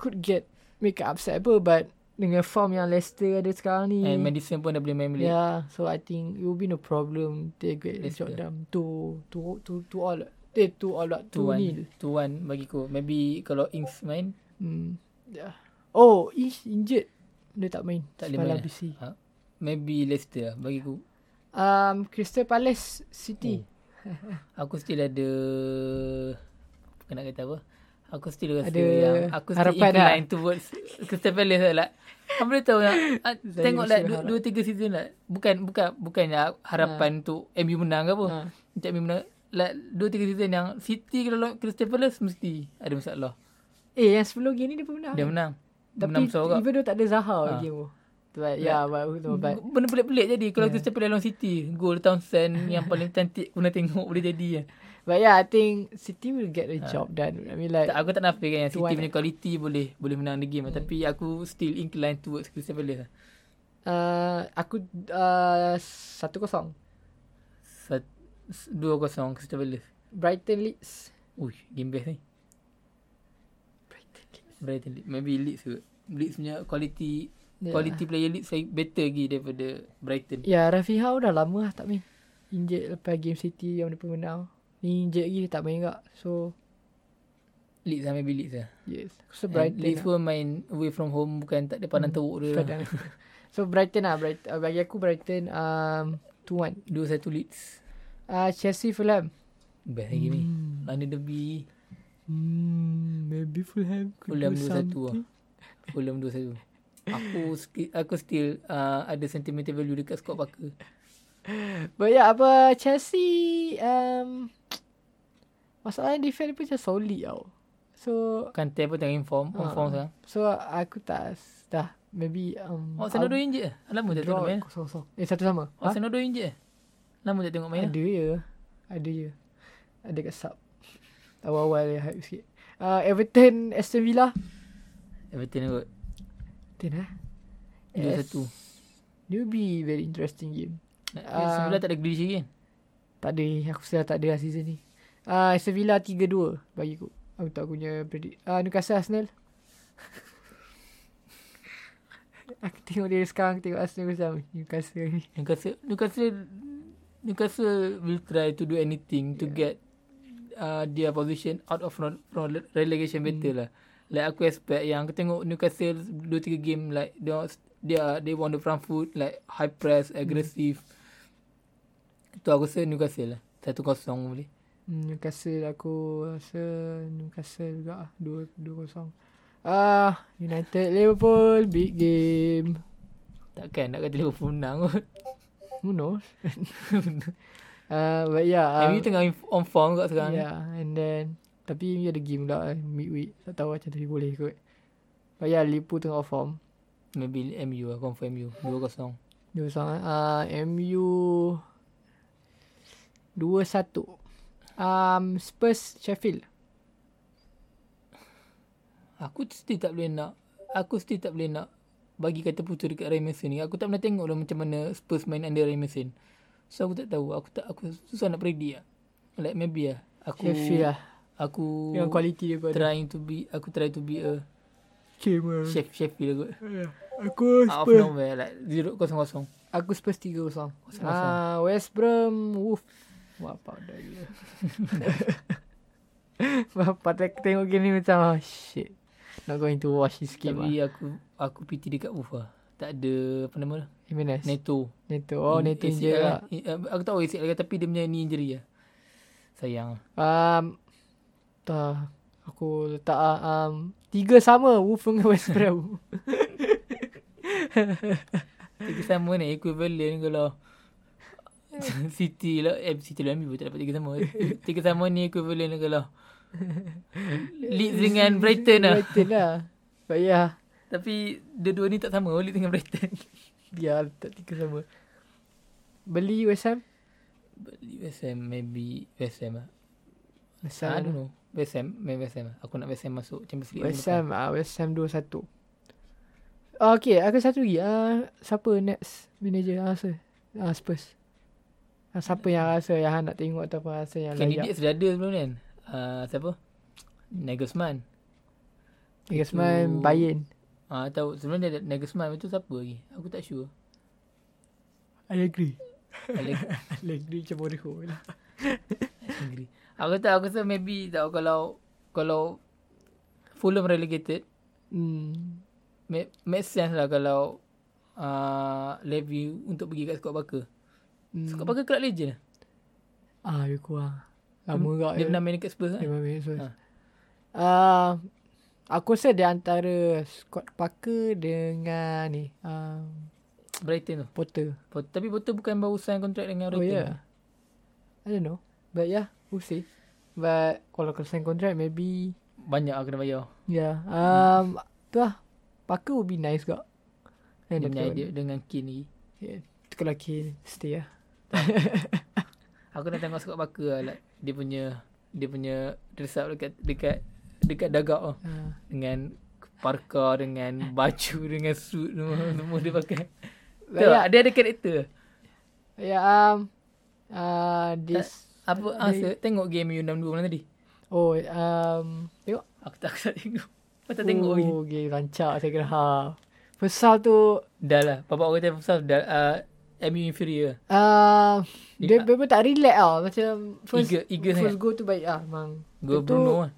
Speaker 1: could get make an upset apa but dengan form yang Leicester ada sekarang ni.
Speaker 2: And Madison pun dah boleh main balik.
Speaker 1: Yeah, so I think it will be no problem. They get
Speaker 2: Leicester.
Speaker 1: job done. Two, two, two, two all. Eh, all out. Two
Speaker 2: Two
Speaker 1: nil.
Speaker 2: one. Bagi aku. Maybe kalau Ings main,
Speaker 1: Hmm. Yeah. Oh, is injured. Dia tak main.
Speaker 2: Tak boleh main,
Speaker 1: BC.
Speaker 2: ha, maybe Leicester lah bagi aku.
Speaker 1: Um, Crystal Palace City.
Speaker 2: Aku still ada bukan nak kata apa. Aku still rasa
Speaker 1: Ada
Speaker 2: yang aku still
Speaker 1: harapan lah.
Speaker 2: towards Crystal Palace lah. Kamu boleh tahu yang ah, tengok lah dua, dua tiga season lah. Bukan bukan bukannya harapan untuk MU menang ke apa.
Speaker 1: Ha.
Speaker 2: Untuk MU menang. Like, dua tiga season yang City kalau Crystal Palace mesti ada masalah.
Speaker 1: Eh, yang sebelum game ni dia pun menang.
Speaker 2: Dia menang. Dia
Speaker 1: Tapi
Speaker 2: menang besar juga.
Speaker 1: even though tak ada Zaha
Speaker 2: Ha.
Speaker 1: game tu. But yeah, but
Speaker 2: Benda pelik-pelik jadi kalau
Speaker 1: Yeah.
Speaker 2: Crystal Palace lawan City. Gol Townsend yang paling cantik pernah tengok boleh jadi kan.
Speaker 1: But yeah, I think City will get the
Speaker 2: Ha.
Speaker 1: job done. I mean like,
Speaker 2: Tak, aku tak nafikan yang City punya quality boleh boleh menang the game. Hmm. Tapi aku still incline towards Crystal Palace lah.
Speaker 1: uh, aku uh, 1-0.
Speaker 2: Sat- 2-0 Crystal Palace.
Speaker 1: Brighton Leeds.
Speaker 2: Ui, game best ni.
Speaker 1: Brighton Leeds.
Speaker 2: Brighton Leeds. Maybe Leeds kot. Leeds punya quality
Speaker 1: Yeah.
Speaker 2: quality player Leeds saya better lagi daripada Brighton.
Speaker 1: Ya, Rafiha dah lama lah tak main. Injet lepas game City yang dia pun menang. Ni injet lagi tak main tak. So,
Speaker 2: Leeds lah maybe Leeds lah.
Speaker 1: yes. So,
Speaker 2: And
Speaker 1: Brighton
Speaker 2: Leeds
Speaker 1: lah.
Speaker 2: pun main away from home bukan tak ada pandang
Speaker 1: Hmm,
Speaker 2: teruk dia. lah.
Speaker 1: So, Brighton lah. Brighton, bagi aku Brighton um, 2-1.
Speaker 2: 2-1 Leeds.
Speaker 1: Uh, Chelsea Fulham.
Speaker 2: Best lagi ni.
Speaker 1: Hmm.
Speaker 2: London Derby.
Speaker 1: Hmm, maybe Fulham could
Speaker 2: Fulham
Speaker 1: do
Speaker 2: 2-1 lah. Fulham 2-1. Aku aku still uh, ada sentimental value dekat Scott Parker.
Speaker 1: But yeah, apa Chelsea um, masalahnya defend dia pun macam solid tau. So,
Speaker 2: Kante pun tengah inform, on
Speaker 1: Ah.
Speaker 2: form sekarang.
Speaker 1: so aku tak dah maybe um,
Speaker 2: Oh, Senodo injet eh? Lama tak main.
Speaker 1: kosong-kosong. Eh, satu sama.
Speaker 2: Oh, Senodo injet eh? Lama tak tengok main.
Speaker 1: Ada ya. Ada ya. Ada kat sub. Awal-awal dia hype sikit. Uh, Everton, Aston Villa.
Speaker 2: Everton kot.
Speaker 1: Everton eh.
Speaker 2: Dua
Speaker 1: Yes.
Speaker 2: satu.
Speaker 1: It will be very interesting game.
Speaker 2: Uh, Sebelah tak ada Grealish lagi kan?
Speaker 1: Tak ada. Aku sudah tak ada lah season ni. Uh, Aston Villa 3-2 bagi aku. Aku tak punya predict. Uh, Newcastle Arsenal. aku tengok dia sekarang. Tengok Arsenal macam Newcastle ni.
Speaker 2: Newcastle, Newcastle, Newcastle will try to do anything to get uh, their position out of from, from relegation battle lah. Like aku expect yang aku tengok Newcastle 2-3 game like they they are, they want the front foot like high press, aggressive. Tu aku rasa Newcastle lah. 1-0 boleh.
Speaker 1: Hmm, Newcastle aku rasa Newcastle juga lah. 2-0. Ah, United Liverpool big game.
Speaker 2: Takkan nak kata Liverpool menang kot.
Speaker 1: Who knows? uh, but yeah.
Speaker 2: Um, MU tengah in- on form kat sekarang.
Speaker 1: Yeah, and then tapi MU ada game pula eh, midweek. Tak tahu macam tadi boleh kot. But yeah, Liverpool tengah off form.
Speaker 2: Maybe MU lah, confirm MU. 2-0.
Speaker 1: Dia sangat. Uh, MU 2-1. Um, Spurs Sheffield.
Speaker 2: Aku still tak boleh nak Aku still tak boleh nak Bagi kata putus dekat Ray Mason ni Aku tak pernah tengok lah macam mana Spurs main under Ray Mason So aku tak tahu Aku tak aku susah nak predict lah Like maybe lah Aku
Speaker 1: Sheffield lah.
Speaker 2: Aku
Speaker 1: Yang kualiti dia pun ada.
Speaker 2: Trying to be Aku try to be a
Speaker 1: Gamer.
Speaker 2: Chef Sheffield kot
Speaker 1: Aku
Speaker 2: Out of
Speaker 1: Spurs.
Speaker 2: nowhere Like 0-0
Speaker 1: Aku Spurs 3-0.
Speaker 2: Kosong.
Speaker 1: Ah, West Brom. Woof. Bapak dah ya. Bapak tak tengok game ni macam oh, shit. Not going to watch this game.
Speaker 2: Tapi aku Aku pity dekat Wolf lah Tak ada Apa nama lah
Speaker 1: Jimenez.
Speaker 2: Neto
Speaker 1: Neto. Oh, Neto
Speaker 2: ACL
Speaker 1: injured lah.
Speaker 2: Eh, Aku tahu ACL lah Tapi dia punya knee injury lah Sayang
Speaker 1: Um, tak. Aku letak ah, um, tiga sama Wolf dengan West Brom.
Speaker 2: Tiga sama ni equivalent kalau City lah eh, City lah MU tak dapat tiga sama Tiga sama ni equivalent kalau Leeds dengan Brighton lah
Speaker 1: Brighton lah. But yeah.
Speaker 2: Tapi Dua-dua ni tak sama Leeds dengan Brighton
Speaker 1: Dia letak tiga sama. Beli West Ham?
Speaker 2: Beli West Ham Maybe West Ham lah
Speaker 1: West
Speaker 2: I
Speaker 1: Ham.
Speaker 2: don't know West Ham Maybe West Ham lah Aku nak West Ham masuk Champions League
Speaker 1: West Ham. Ah, West Ham 2-1. Ah, okay, ada satu lagi. Ah, siapa next manager ah, rasa? Ah, Spurs. Ah, siapa yang rasa yang nak tengok ataupun rasa yang
Speaker 2: depan.
Speaker 1: layak?
Speaker 2: Candidate sudah ada sebelum ni kan uh, Siapa Nagelsmann
Speaker 1: Nagelsmann,
Speaker 2: Itu-
Speaker 1: Bayern.
Speaker 2: Ah tahu sebelum dia ada Nagelsmann itu siapa lagi? Aku tak sure.
Speaker 1: Allegri.
Speaker 2: Alleg-
Speaker 1: Allegri macam Mourinho lah.
Speaker 2: Agree. Aku tak aku rasa maybe tak kalau kalau Fulham relegated
Speaker 1: Hmm.
Speaker 2: make, make sense lah kalau uh, Levy untuk pergi kat squad Barker.
Speaker 1: hmm.
Speaker 2: Squad Barker club legend lah.
Speaker 1: Ah, lebih kurang. Lama juga.
Speaker 2: Dia pernah main dekat Spurs
Speaker 1: Dia
Speaker 2: kan?
Speaker 1: main Spurs.
Speaker 2: Ha.
Speaker 1: Ah, aku rasa dia antara Scott Parker dengan ni. Um,
Speaker 2: Brighton tu.
Speaker 1: Potter.
Speaker 2: Pot- Tapi Potter bukan baru sign kontrak dengan
Speaker 1: Oh
Speaker 2: Brighton.
Speaker 1: yeah. I don't know. But yeah, we'll see. But kalau kau sign contract, maybe
Speaker 2: Banyak lah kena bayar.
Speaker 1: yeah. Um, tu lah. Parker would be nice kak.
Speaker 2: Dia punya idea dengan Kane ni.
Speaker 1: Yeah. Kalau Kane stay lah.
Speaker 2: Aku nak tengok squad Barker lah. Like, dia punya dia punya dress up dekat dekat dekat dagak oh.
Speaker 1: Uh,
Speaker 2: dengan parka dengan baju dengan suit semua semua dia pakai.
Speaker 1: But
Speaker 2: Betul
Speaker 1: yeah.
Speaker 2: tak? Dia ada karakter.
Speaker 1: yeah, um, uh, this,
Speaker 2: Apa
Speaker 1: Dia-
Speaker 2: asa tengok game U62 malam tadi?
Speaker 1: oh, um, tengok.
Speaker 2: Aku tak aku tak tengok. Aku tak tengok lagi.
Speaker 1: Oh, okay, rancak saya half. First half tu,
Speaker 2: Dah lah. Bapak orang kata pasal dah uh, MU inferior.
Speaker 1: uh, dia
Speaker 2: Dia-
Speaker 1: memang tak relax lah. Macam first,
Speaker 2: Eager- eager
Speaker 1: first
Speaker 2: sangat.
Speaker 1: go tu baik lah. Memang.
Speaker 2: Go
Speaker 1: Itu-
Speaker 2: Bruno lah.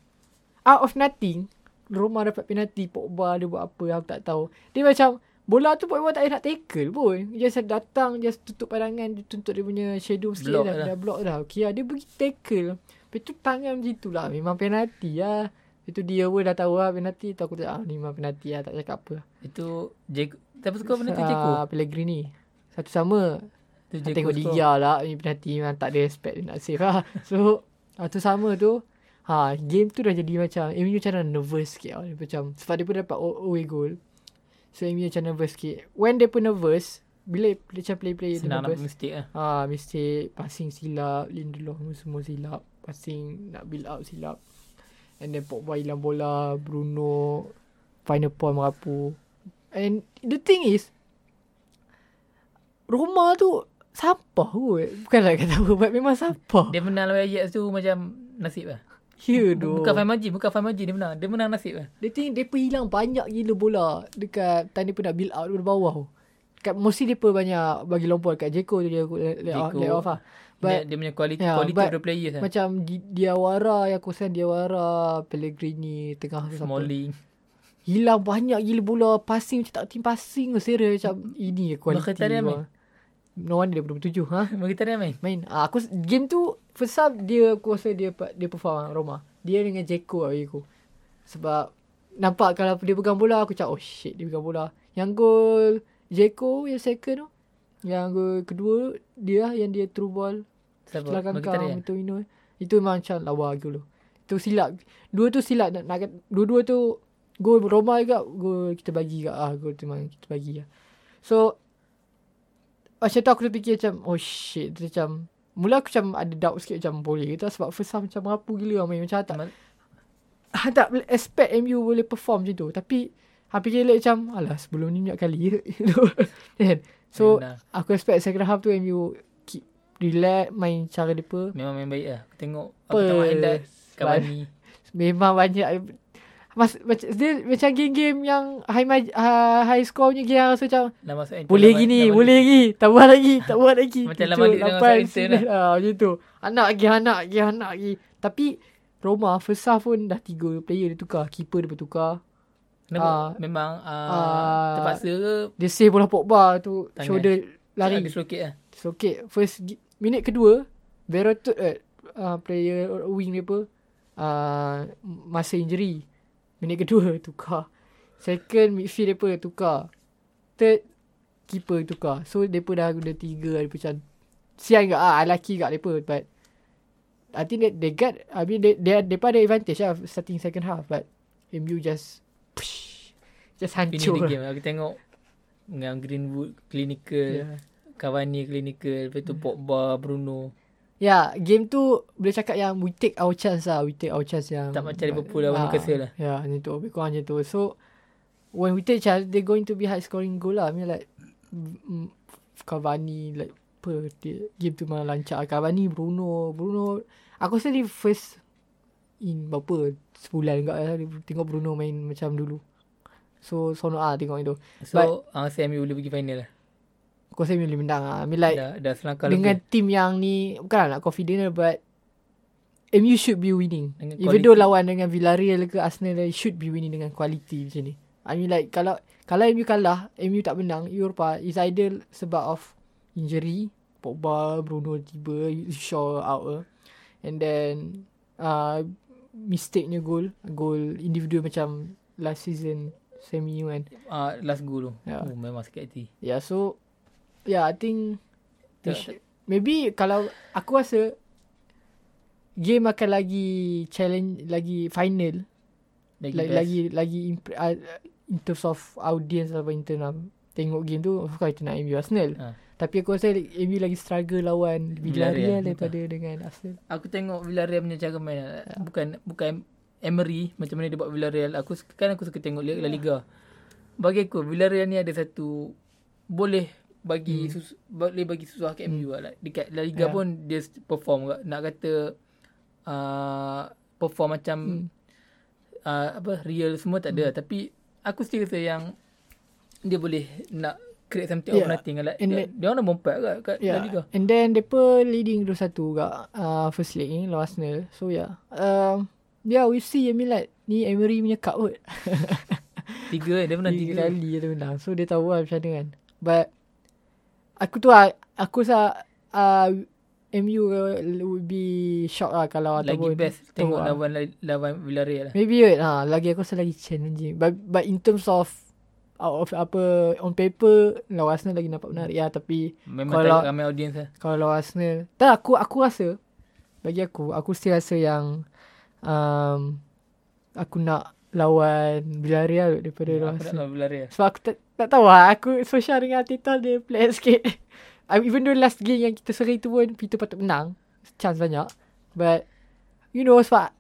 Speaker 1: out of nothing Roma dapat penalti Pogba dia buat apa aku tak tahu dia macam bola tu Pogba tak payah nak tackle pun dia just datang just tutup pandangan dia tuntut dia punya shadow sikit
Speaker 2: Block
Speaker 1: dah,
Speaker 2: lah.
Speaker 1: dah block dah okay lah. dia pergi tackle lepas tu tangan macam tu lah memang penalti lah itu dia pun dah tahu lah penalti tu aku tak ah, ni memang penalti lah tak cakap apa
Speaker 2: Itu Jacob. Tapi skor benda tu Jacob.
Speaker 1: Ah, Pellegrini satu sama
Speaker 2: Tu
Speaker 1: Aku tengok. Liga lah Ni penalti memang tak ada respect dia nak save lah So ah, Tu sama tu ha, Game tu dah jadi macam MU macam mana nervous sikit lah. Dia Macam Sebab dia pun dapat away goal So MU macam nervous sikit When dia pun nervous Bila macam play-player dia
Speaker 2: Senang nak
Speaker 1: nervous
Speaker 2: mistake lah.
Speaker 1: Ah, Mistake Passing silap Lindelof semua silap Passing Nak build up silap And then Pogba hilang bola. Bruno final point merapu. And the thing is Roma tu sampah kot. Bukan nak kata apa, but memang sampah.
Speaker 2: Dia menang lawan Ajax tu macam nasib lah.
Speaker 1: Ya doh.
Speaker 2: Bukan Fan Maji, bukan Fan Maji dia menang. Dia menang nasib lah.
Speaker 1: Dia think dia hilang banyak gila bola dekat time dia nak build out dari bawah. Dekat mesti dia banyak bagi lompor dekat Jeko tu dia let, let, off, lah.
Speaker 2: Dia,
Speaker 1: But
Speaker 2: dia punya quality,
Speaker 1: Yeah,
Speaker 2: quality of the players lah.
Speaker 1: macam di, Diawara yang aku send Diawara, Pellegrini tengah tu siapa.
Speaker 2: Smalling.
Speaker 1: Hilang banyak gila bola passing macam tak team passing tu serius macam ini.
Speaker 2: Mkhitaryan main?
Speaker 1: bang. No wonder dia 27 ha.
Speaker 2: Mkhitaryan main.
Speaker 1: Main. Ah, aku game tu first half dia aku rasa dia dia perform ah, Roma. Dia dengan Jeko lah bagi aku. Sebab nampak kalau dia pegang bola aku cakap oh shit dia pegang bola. Yang gol Jeko yang second tu. Yang gol kedua dia lah yang dia through ball
Speaker 2: Siapa?
Speaker 1: belakang kau itu Ino. Itu memang macam lawa tu. Itu silap. Dua tu silap nak, nak dua-dua tu gol Roma juga gol kita bagi juga ah gol tu memang kita bagi lah. So macam tu aku terfikir macam oh shit tu macam mula aku macam ada doubt sikit macam boleh ke tak sebab first half macam merapu gila lah main macam tak
Speaker 2: Ma-
Speaker 1: ah, tak expect MU boleh perform macam tu tapi hampir kira macam alah sebelum ni banyak kali you know so aku expect second half tu MU keep relax main cara depa
Speaker 2: memang main baik lah. Tengok.
Speaker 1: Apa?
Speaker 2: highlight. Cavani.
Speaker 1: memang banyak Mas, macam dia macam game-game yang high maj, uh, high score punya game rasa macam
Speaker 2: masuk enter.
Speaker 1: boleh gini,
Speaker 2: dah balik.
Speaker 1: boleh lagi, tak buat lagi, tak buat lagi.
Speaker 2: Macam
Speaker 1: Tujuh,
Speaker 2: Lamalik dengan
Speaker 1: lapan,
Speaker 2: Southampton
Speaker 1: sembilan, ah, macam tu. Anak lagi, anak lagi, anak lagi. Tapi Roma first half pun dah tiga player dia tukar. Keeper dia bertukar.
Speaker 2: Kenapa?
Speaker 1: Ah.
Speaker 2: memang uh,
Speaker 1: Ah.
Speaker 2: terpaksa ke?
Speaker 1: Dia save bola Pogba tu.
Speaker 2: Tangan.
Speaker 1: Shoulder lari.
Speaker 2: Selokit lah.
Speaker 1: Okay, first minit kedua, Berotut uh, uh, player wing dia apa, uh, masa injury. Minit kedua tukar. Second midfield dia apa tukar. Third keeper tukar. So depa dah guna tiga ada macam sian gak ah lucky gak depa but I think that they got I mean they they depa ada advantage lah starting second half but MU just push, just
Speaker 2: Finish
Speaker 1: hancur.
Speaker 2: the game. Aku tengok dengan Greenwood clinical,
Speaker 1: Yeah.
Speaker 2: Cavani clinical, lepas tu Pogba, Bruno.
Speaker 1: Ya, game tu boleh cakap yang we take our chance lah. We take our chance yang...
Speaker 2: Tak macam Liverpool lawan Newcastle lah.
Speaker 1: Ya, macam tu. Lebih kurang macam tu. So, when we take chance, they're going to be high scoring goal lah. I mean like, mm, Cavani, like, apa, dia, game tu memang lancar. Cavani, Bruno, Bruno. Aku rasa dia first in berapa, sebulan juga lah. Dia Tengok Bruno main macam dulu. So, sonok ah tengok itu.
Speaker 2: So,
Speaker 1: But-
Speaker 2: uh, SMU boleh pergi final lah.
Speaker 1: Aku rasa boleh menang lah. I mean like,
Speaker 2: dah, dah selangkah
Speaker 1: dengan
Speaker 2: lebih.
Speaker 1: team yang ni bukan nak confident lah, but MU should be winning.
Speaker 2: Dengan
Speaker 1: Even
Speaker 2: quality.
Speaker 1: though lawan dengan Villarreal ke Arsenal they should be winning dengan quality macam ni. I mean like kalau kalau MU kalah, MU tak menang Europa is either sebab of injury, Pogba, Bruno tiba, Shaw out uh, and then uh, mistake-nya goal, goal individual macam last season semi kan.
Speaker 2: Uh, last goal tu.
Speaker 1: Ya.
Speaker 2: Oh, memang sakit hati.
Speaker 1: Yeah, so yeah, I think should, maybe kalau aku rasa game akan lagi challenge lagi final
Speaker 2: Lagi
Speaker 1: lagi
Speaker 2: best.
Speaker 1: lagi, lagi imp- uh, in terms of audience atau in terms of tengok game tu of course nak MU Arsenal.
Speaker 2: Ha.
Speaker 1: Tapi aku rasa MU lagi struggle lawan
Speaker 2: Villarreal,
Speaker 1: Villarreal daripada dengan Arsenal.
Speaker 2: Aku tengok Villarreal punya cara main. lah. Bukan bukan Emery macam mana dia buat Villarreal. Aku kan aku suka tengok La La Liga. Bagi aku Villarreal ni ada satu boleh bagi hmm. sus, boleh bagi susah ke MU lah. Like, Dekat La Liga
Speaker 1: Ya.
Speaker 2: pun dia perform juga. Nak kata uh, perform macam
Speaker 1: Hmm.
Speaker 2: uh, apa real semua tak ada. Tapi aku still rasa yang dia boleh nak create something yeah. of
Speaker 1: Yeah.
Speaker 2: nothing. Like,
Speaker 1: And
Speaker 2: dia, dia orang dah bompat kat, kat La Liga.
Speaker 1: Yeah. And then depa leading 2-1 kat uh, first leg ni lawan Arsenal. So yeah. Um, yeah, we see like ni Emery punya cup kot.
Speaker 2: Tiga eh. Dia menang
Speaker 1: tiga
Speaker 2: tiga.
Speaker 1: kali dia menang. So dia tahu lah macam mana kan. But aku tu aku rasa uh, MU would be shocked lah kalau
Speaker 2: Lagi
Speaker 1: ataupun
Speaker 2: best
Speaker 1: teruk
Speaker 2: tengok
Speaker 1: lah.
Speaker 2: lawan lawan Villarreal lah.
Speaker 1: Maybe right, ha, lagi aku rasa lagi challenging. But but in terms of out of apa on paper lawan Arsenal lagi nampak menarik ya tapi
Speaker 2: Memang
Speaker 1: Kalau-
Speaker 2: ramai audience lah.
Speaker 1: kalau lawan Arsenal tak aku aku rasa bagi aku aku still rasa yang um, aku nak lawan Villarreal daripada
Speaker 2: Ya, aku lawan Villarreal.
Speaker 1: Sebab aku tak, tak tahu lah. Aku social dengan Arteta dia play sikit. I mean, even though last game yang kita seri tu pun Peter patut menang. Chance banyak. But, you know sebab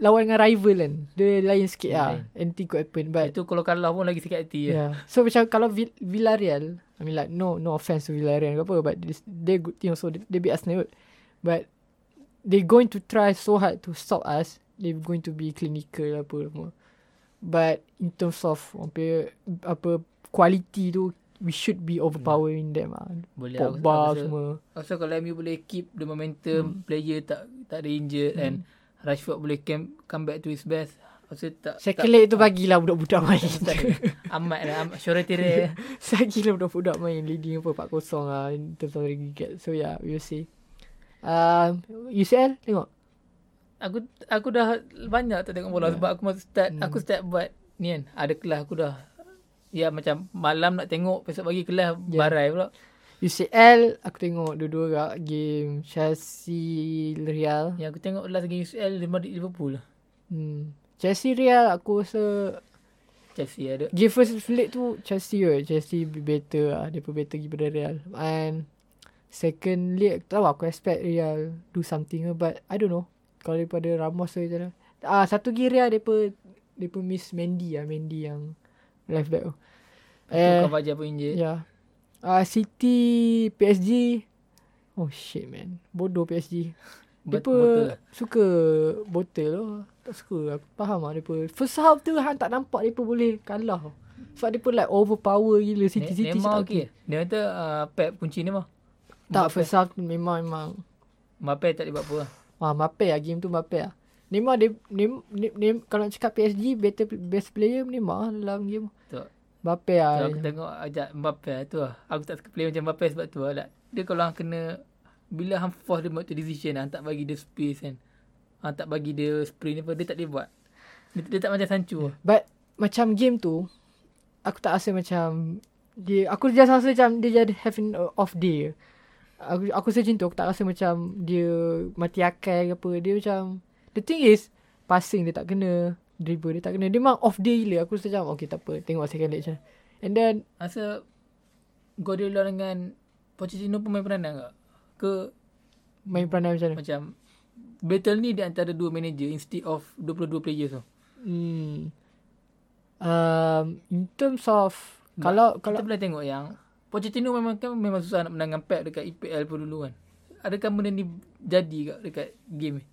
Speaker 1: lawan dengan rival kan. Dia lain sikit lah.
Speaker 2: Lain.
Speaker 1: Anything could happen. But
Speaker 2: Itu kalau kalah pun lagi sakit hati. Yeah.
Speaker 1: yeah. So macam kalau Vill- Villarreal, I mean like no no offense to Villarreal ke apa but they, they good team so they, they beat Arsenal. But they going to try so hard to stop us. They going to be clinical apa semua. But in terms of apa apa quality tu we should be overpowering them ah.
Speaker 2: Boleh aku,
Speaker 1: Pogba
Speaker 2: aku
Speaker 1: semua.
Speaker 2: rasa kalau MU boleh keep the momentum, hmm. player tak tak ada injured hmm. and Rashford boleh come, come back to his best. Rasa tak
Speaker 1: leg tu bagilah budak-budak main.
Speaker 2: tak, amat lah, amat Shoretire.
Speaker 1: Saya gila budak-budak main leading apa 4-0 lah in terms of aggregate. So yeah, we'll see. Um, UCL tengok.
Speaker 2: Aku aku dah banyak tak tengok bola
Speaker 1: Yeah.
Speaker 2: sebab aku masa start
Speaker 1: Hmm.
Speaker 2: aku start buat ni kan. Ada kelas aku dah Ya macam malam nak tengok besok pagi kelas
Speaker 1: Yeah.
Speaker 2: barai pula.
Speaker 1: UCL aku tengok dua-dua kat game Chelsea Real.
Speaker 2: Yang aku tengok last game UCL Liverpool lah.
Speaker 1: Hmm. Chelsea Real aku rasa
Speaker 2: Chelsea ada.
Speaker 1: game first leg tu Chelsea kot. Chelsea be better lah. Dia pun better daripada Real. And second leg tahu aku expect Real do something. But I don't know. Kalau daripada Ramos tu macam. Ah, satu Real dia dia pun miss Mendy lah. Mendy yang left back tu.
Speaker 2: Eh,
Speaker 1: Eh,
Speaker 2: Kavaja pun injured.
Speaker 1: Ya. Uh, City, PSG. Oh shit man. Bodoh PSG.
Speaker 2: Betul lah.
Speaker 1: suka botol tu. Tak suka. Aku faham lah. Dia pun. First half tu Han tak nampak pun boleh kalah. Sebab pun like overpower gila. City,
Speaker 2: Ne-
Speaker 1: City
Speaker 2: Neymar
Speaker 1: cakap
Speaker 2: okey. Dia kata uh, Pep kunci Neymar.
Speaker 1: Tak
Speaker 2: Mbappe.
Speaker 1: first half memang memang.
Speaker 2: Mbappe tak boleh buat apa lah.
Speaker 1: Ah, Mbappe lah. Game tu Mbappe lah. Neymar dia, Neymar, Neymar, kalau nak cakap PSG, better, best player Neymar lah dalam game.
Speaker 2: Tu.
Speaker 1: Mbappe lah.
Speaker 2: aku tengok ajak Mbappe lah, tu lah. Aku tak suka play macam Mbappe sebab tu lah. Dia kalau hang kena bila hang force dia buat tu decision hang tak bagi dia space kan. Hang tak bagi dia sprint apa dia tak boleh buat. Dia, dia tak macam Sancho. lah.
Speaker 1: But macam game tu aku tak rasa macam dia aku just rasa macam dia jadi having off day. Aku aku rasa macam tu aku tak rasa macam dia mati akal ke apa. Dia macam the thing is passing dia tak kena, dribble dia tak kena. Dia memang off day gila. Aku rasa macam okay tak apa. Tengok second leg macam. And then
Speaker 2: Rasa Guardiola dengan Pochettino pun main peranan tak? Ke
Speaker 1: main peranan macam mana?
Speaker 2: macam battle ni di antara dua manager instead of 22 players tu.
Speaker 1: Hmm. Um, in terms of kalau
Speaker 2: Kita
Speaker 1: kalau
Speaker 2: boleh tengok yang Pochettino memang kan memang susah nak menang dengan Pep dekat EPL pun dulu kan. Adakah benda ni jadi kat dekat game ni?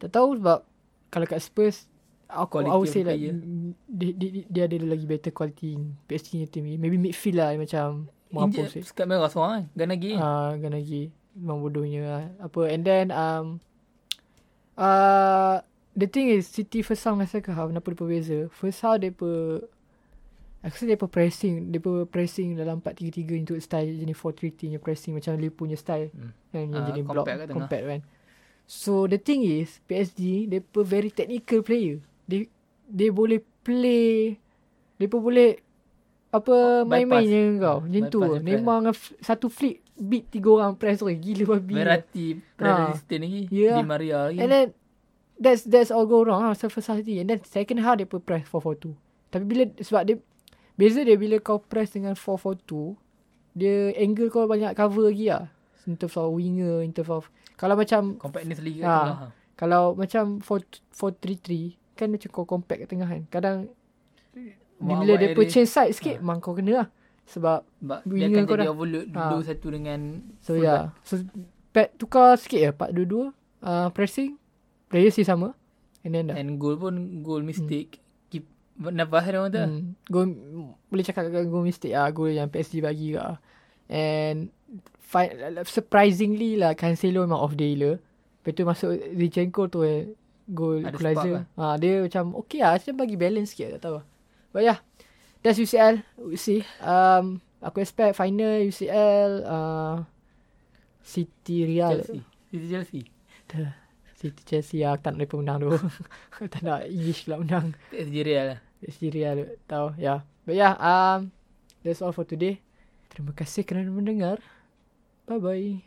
Speaker 1: Tak tahu sebab kalau kat Spurs aku I would say like dia, dia, dia ada lagi better quality in PSG punya team ni. Maybe midfield lah macam Mampu
Speaker 2: Injet. Sekat merah seorang kan. Ganagi.
Speaker 1: Ah, uh, lagi memang bodohnya lah. Apa and then um uh, the thing is City first half dengan second half kenapa dia berbeza? First half dia per Aku rasa dia per pressing Dia per pressing dalam 4-3-3 Untuk style jenis 4-3-3 punya pressing Macam Liverpool punya style
Speaker 2: Hmm.
Speaker 1: kan, Yang
Speaker 2: Ah,
Speaker 1: jadi
Speaker 2: compact
Speaker 1: block
Speaker 2: kat.
Speaker 1: Compact kan So the thing is PSG Dia per very technical player Dia Dia boleh play Dia pun boleh Apa
Speaker 2: Oh,
Speaker 1: Main-main je kau Macam tu. Memang f- Satu flick Beat tiga orang press tu Gila babi
Speaker 2: Verratti.
Speaker 1: Ah.
Speaker 2: Resistant lagi.
Speaker 1: Yeah.
Speaker 2: Di Maria lagi.
Speaker 1: And then That's that's all go wrong lah First half And then second half Dia pun press 4-4-2 Tapi bila Sebab dia Beza dia bila kau press dengan 4-4-2 Dia angle kau banyak cover lagi lah In terms of winger In terms of Kalau macam
Speaker 2: Compactness lagi
Speaker 1: Ah.
Speaker 2: tengah.
Speaker 1: Kalau macam 4 4-3-3 Kan macam kau compact kat tengah kan Kadang
Speaker 2: Buat-
Speaker 1: Bila dia change side sikit Memang kau kena lah Sebab
Speaker 2: dia
Speaker 1: winger
Speaker 2: akan
Speaker 1: kau
Speaker 2: jadi
Speaker 1: dah-
Speaker 2: overload
Speaker 1: Ah.
Speaker 2: dulu satu dengan
Speaker 1: So yeah So back tukar sikit ya Part dua-dua uh, Pressing Player si sama And then dah
Speaker 2: And goal pun goal mistake. Keep nafas dia orang tu.
Speaker 1: Hmm. Goal, boleh cakap kan goal mistake lah. Goal yang PSG bagi lah. And fi- surprisingly lah Cancelo memang off day lah. Lepas tu masuk Zinchenko tu eh. Goal equalizer.
Speaker 2: spark
Speaker 1: Ha, dia macam okay lah. Macam bagi balance sikit. Tak tahu lah. But yeah. That's UCL. We'll see. Um, aku expect final UCL. Uh, City Real.
Speaker 2: Chelsea. City Chelsea.
Speaker 1: City Chelsea lah. Aku tak nak mereka menang tu. tak nak English pula menang.
Speaker 2: PSG Real lah.
Speaker 1: PSG Real tahu ya. Yeah. But yeah, um that's all for today. Terima kasih kerana mendengar. Bye bye.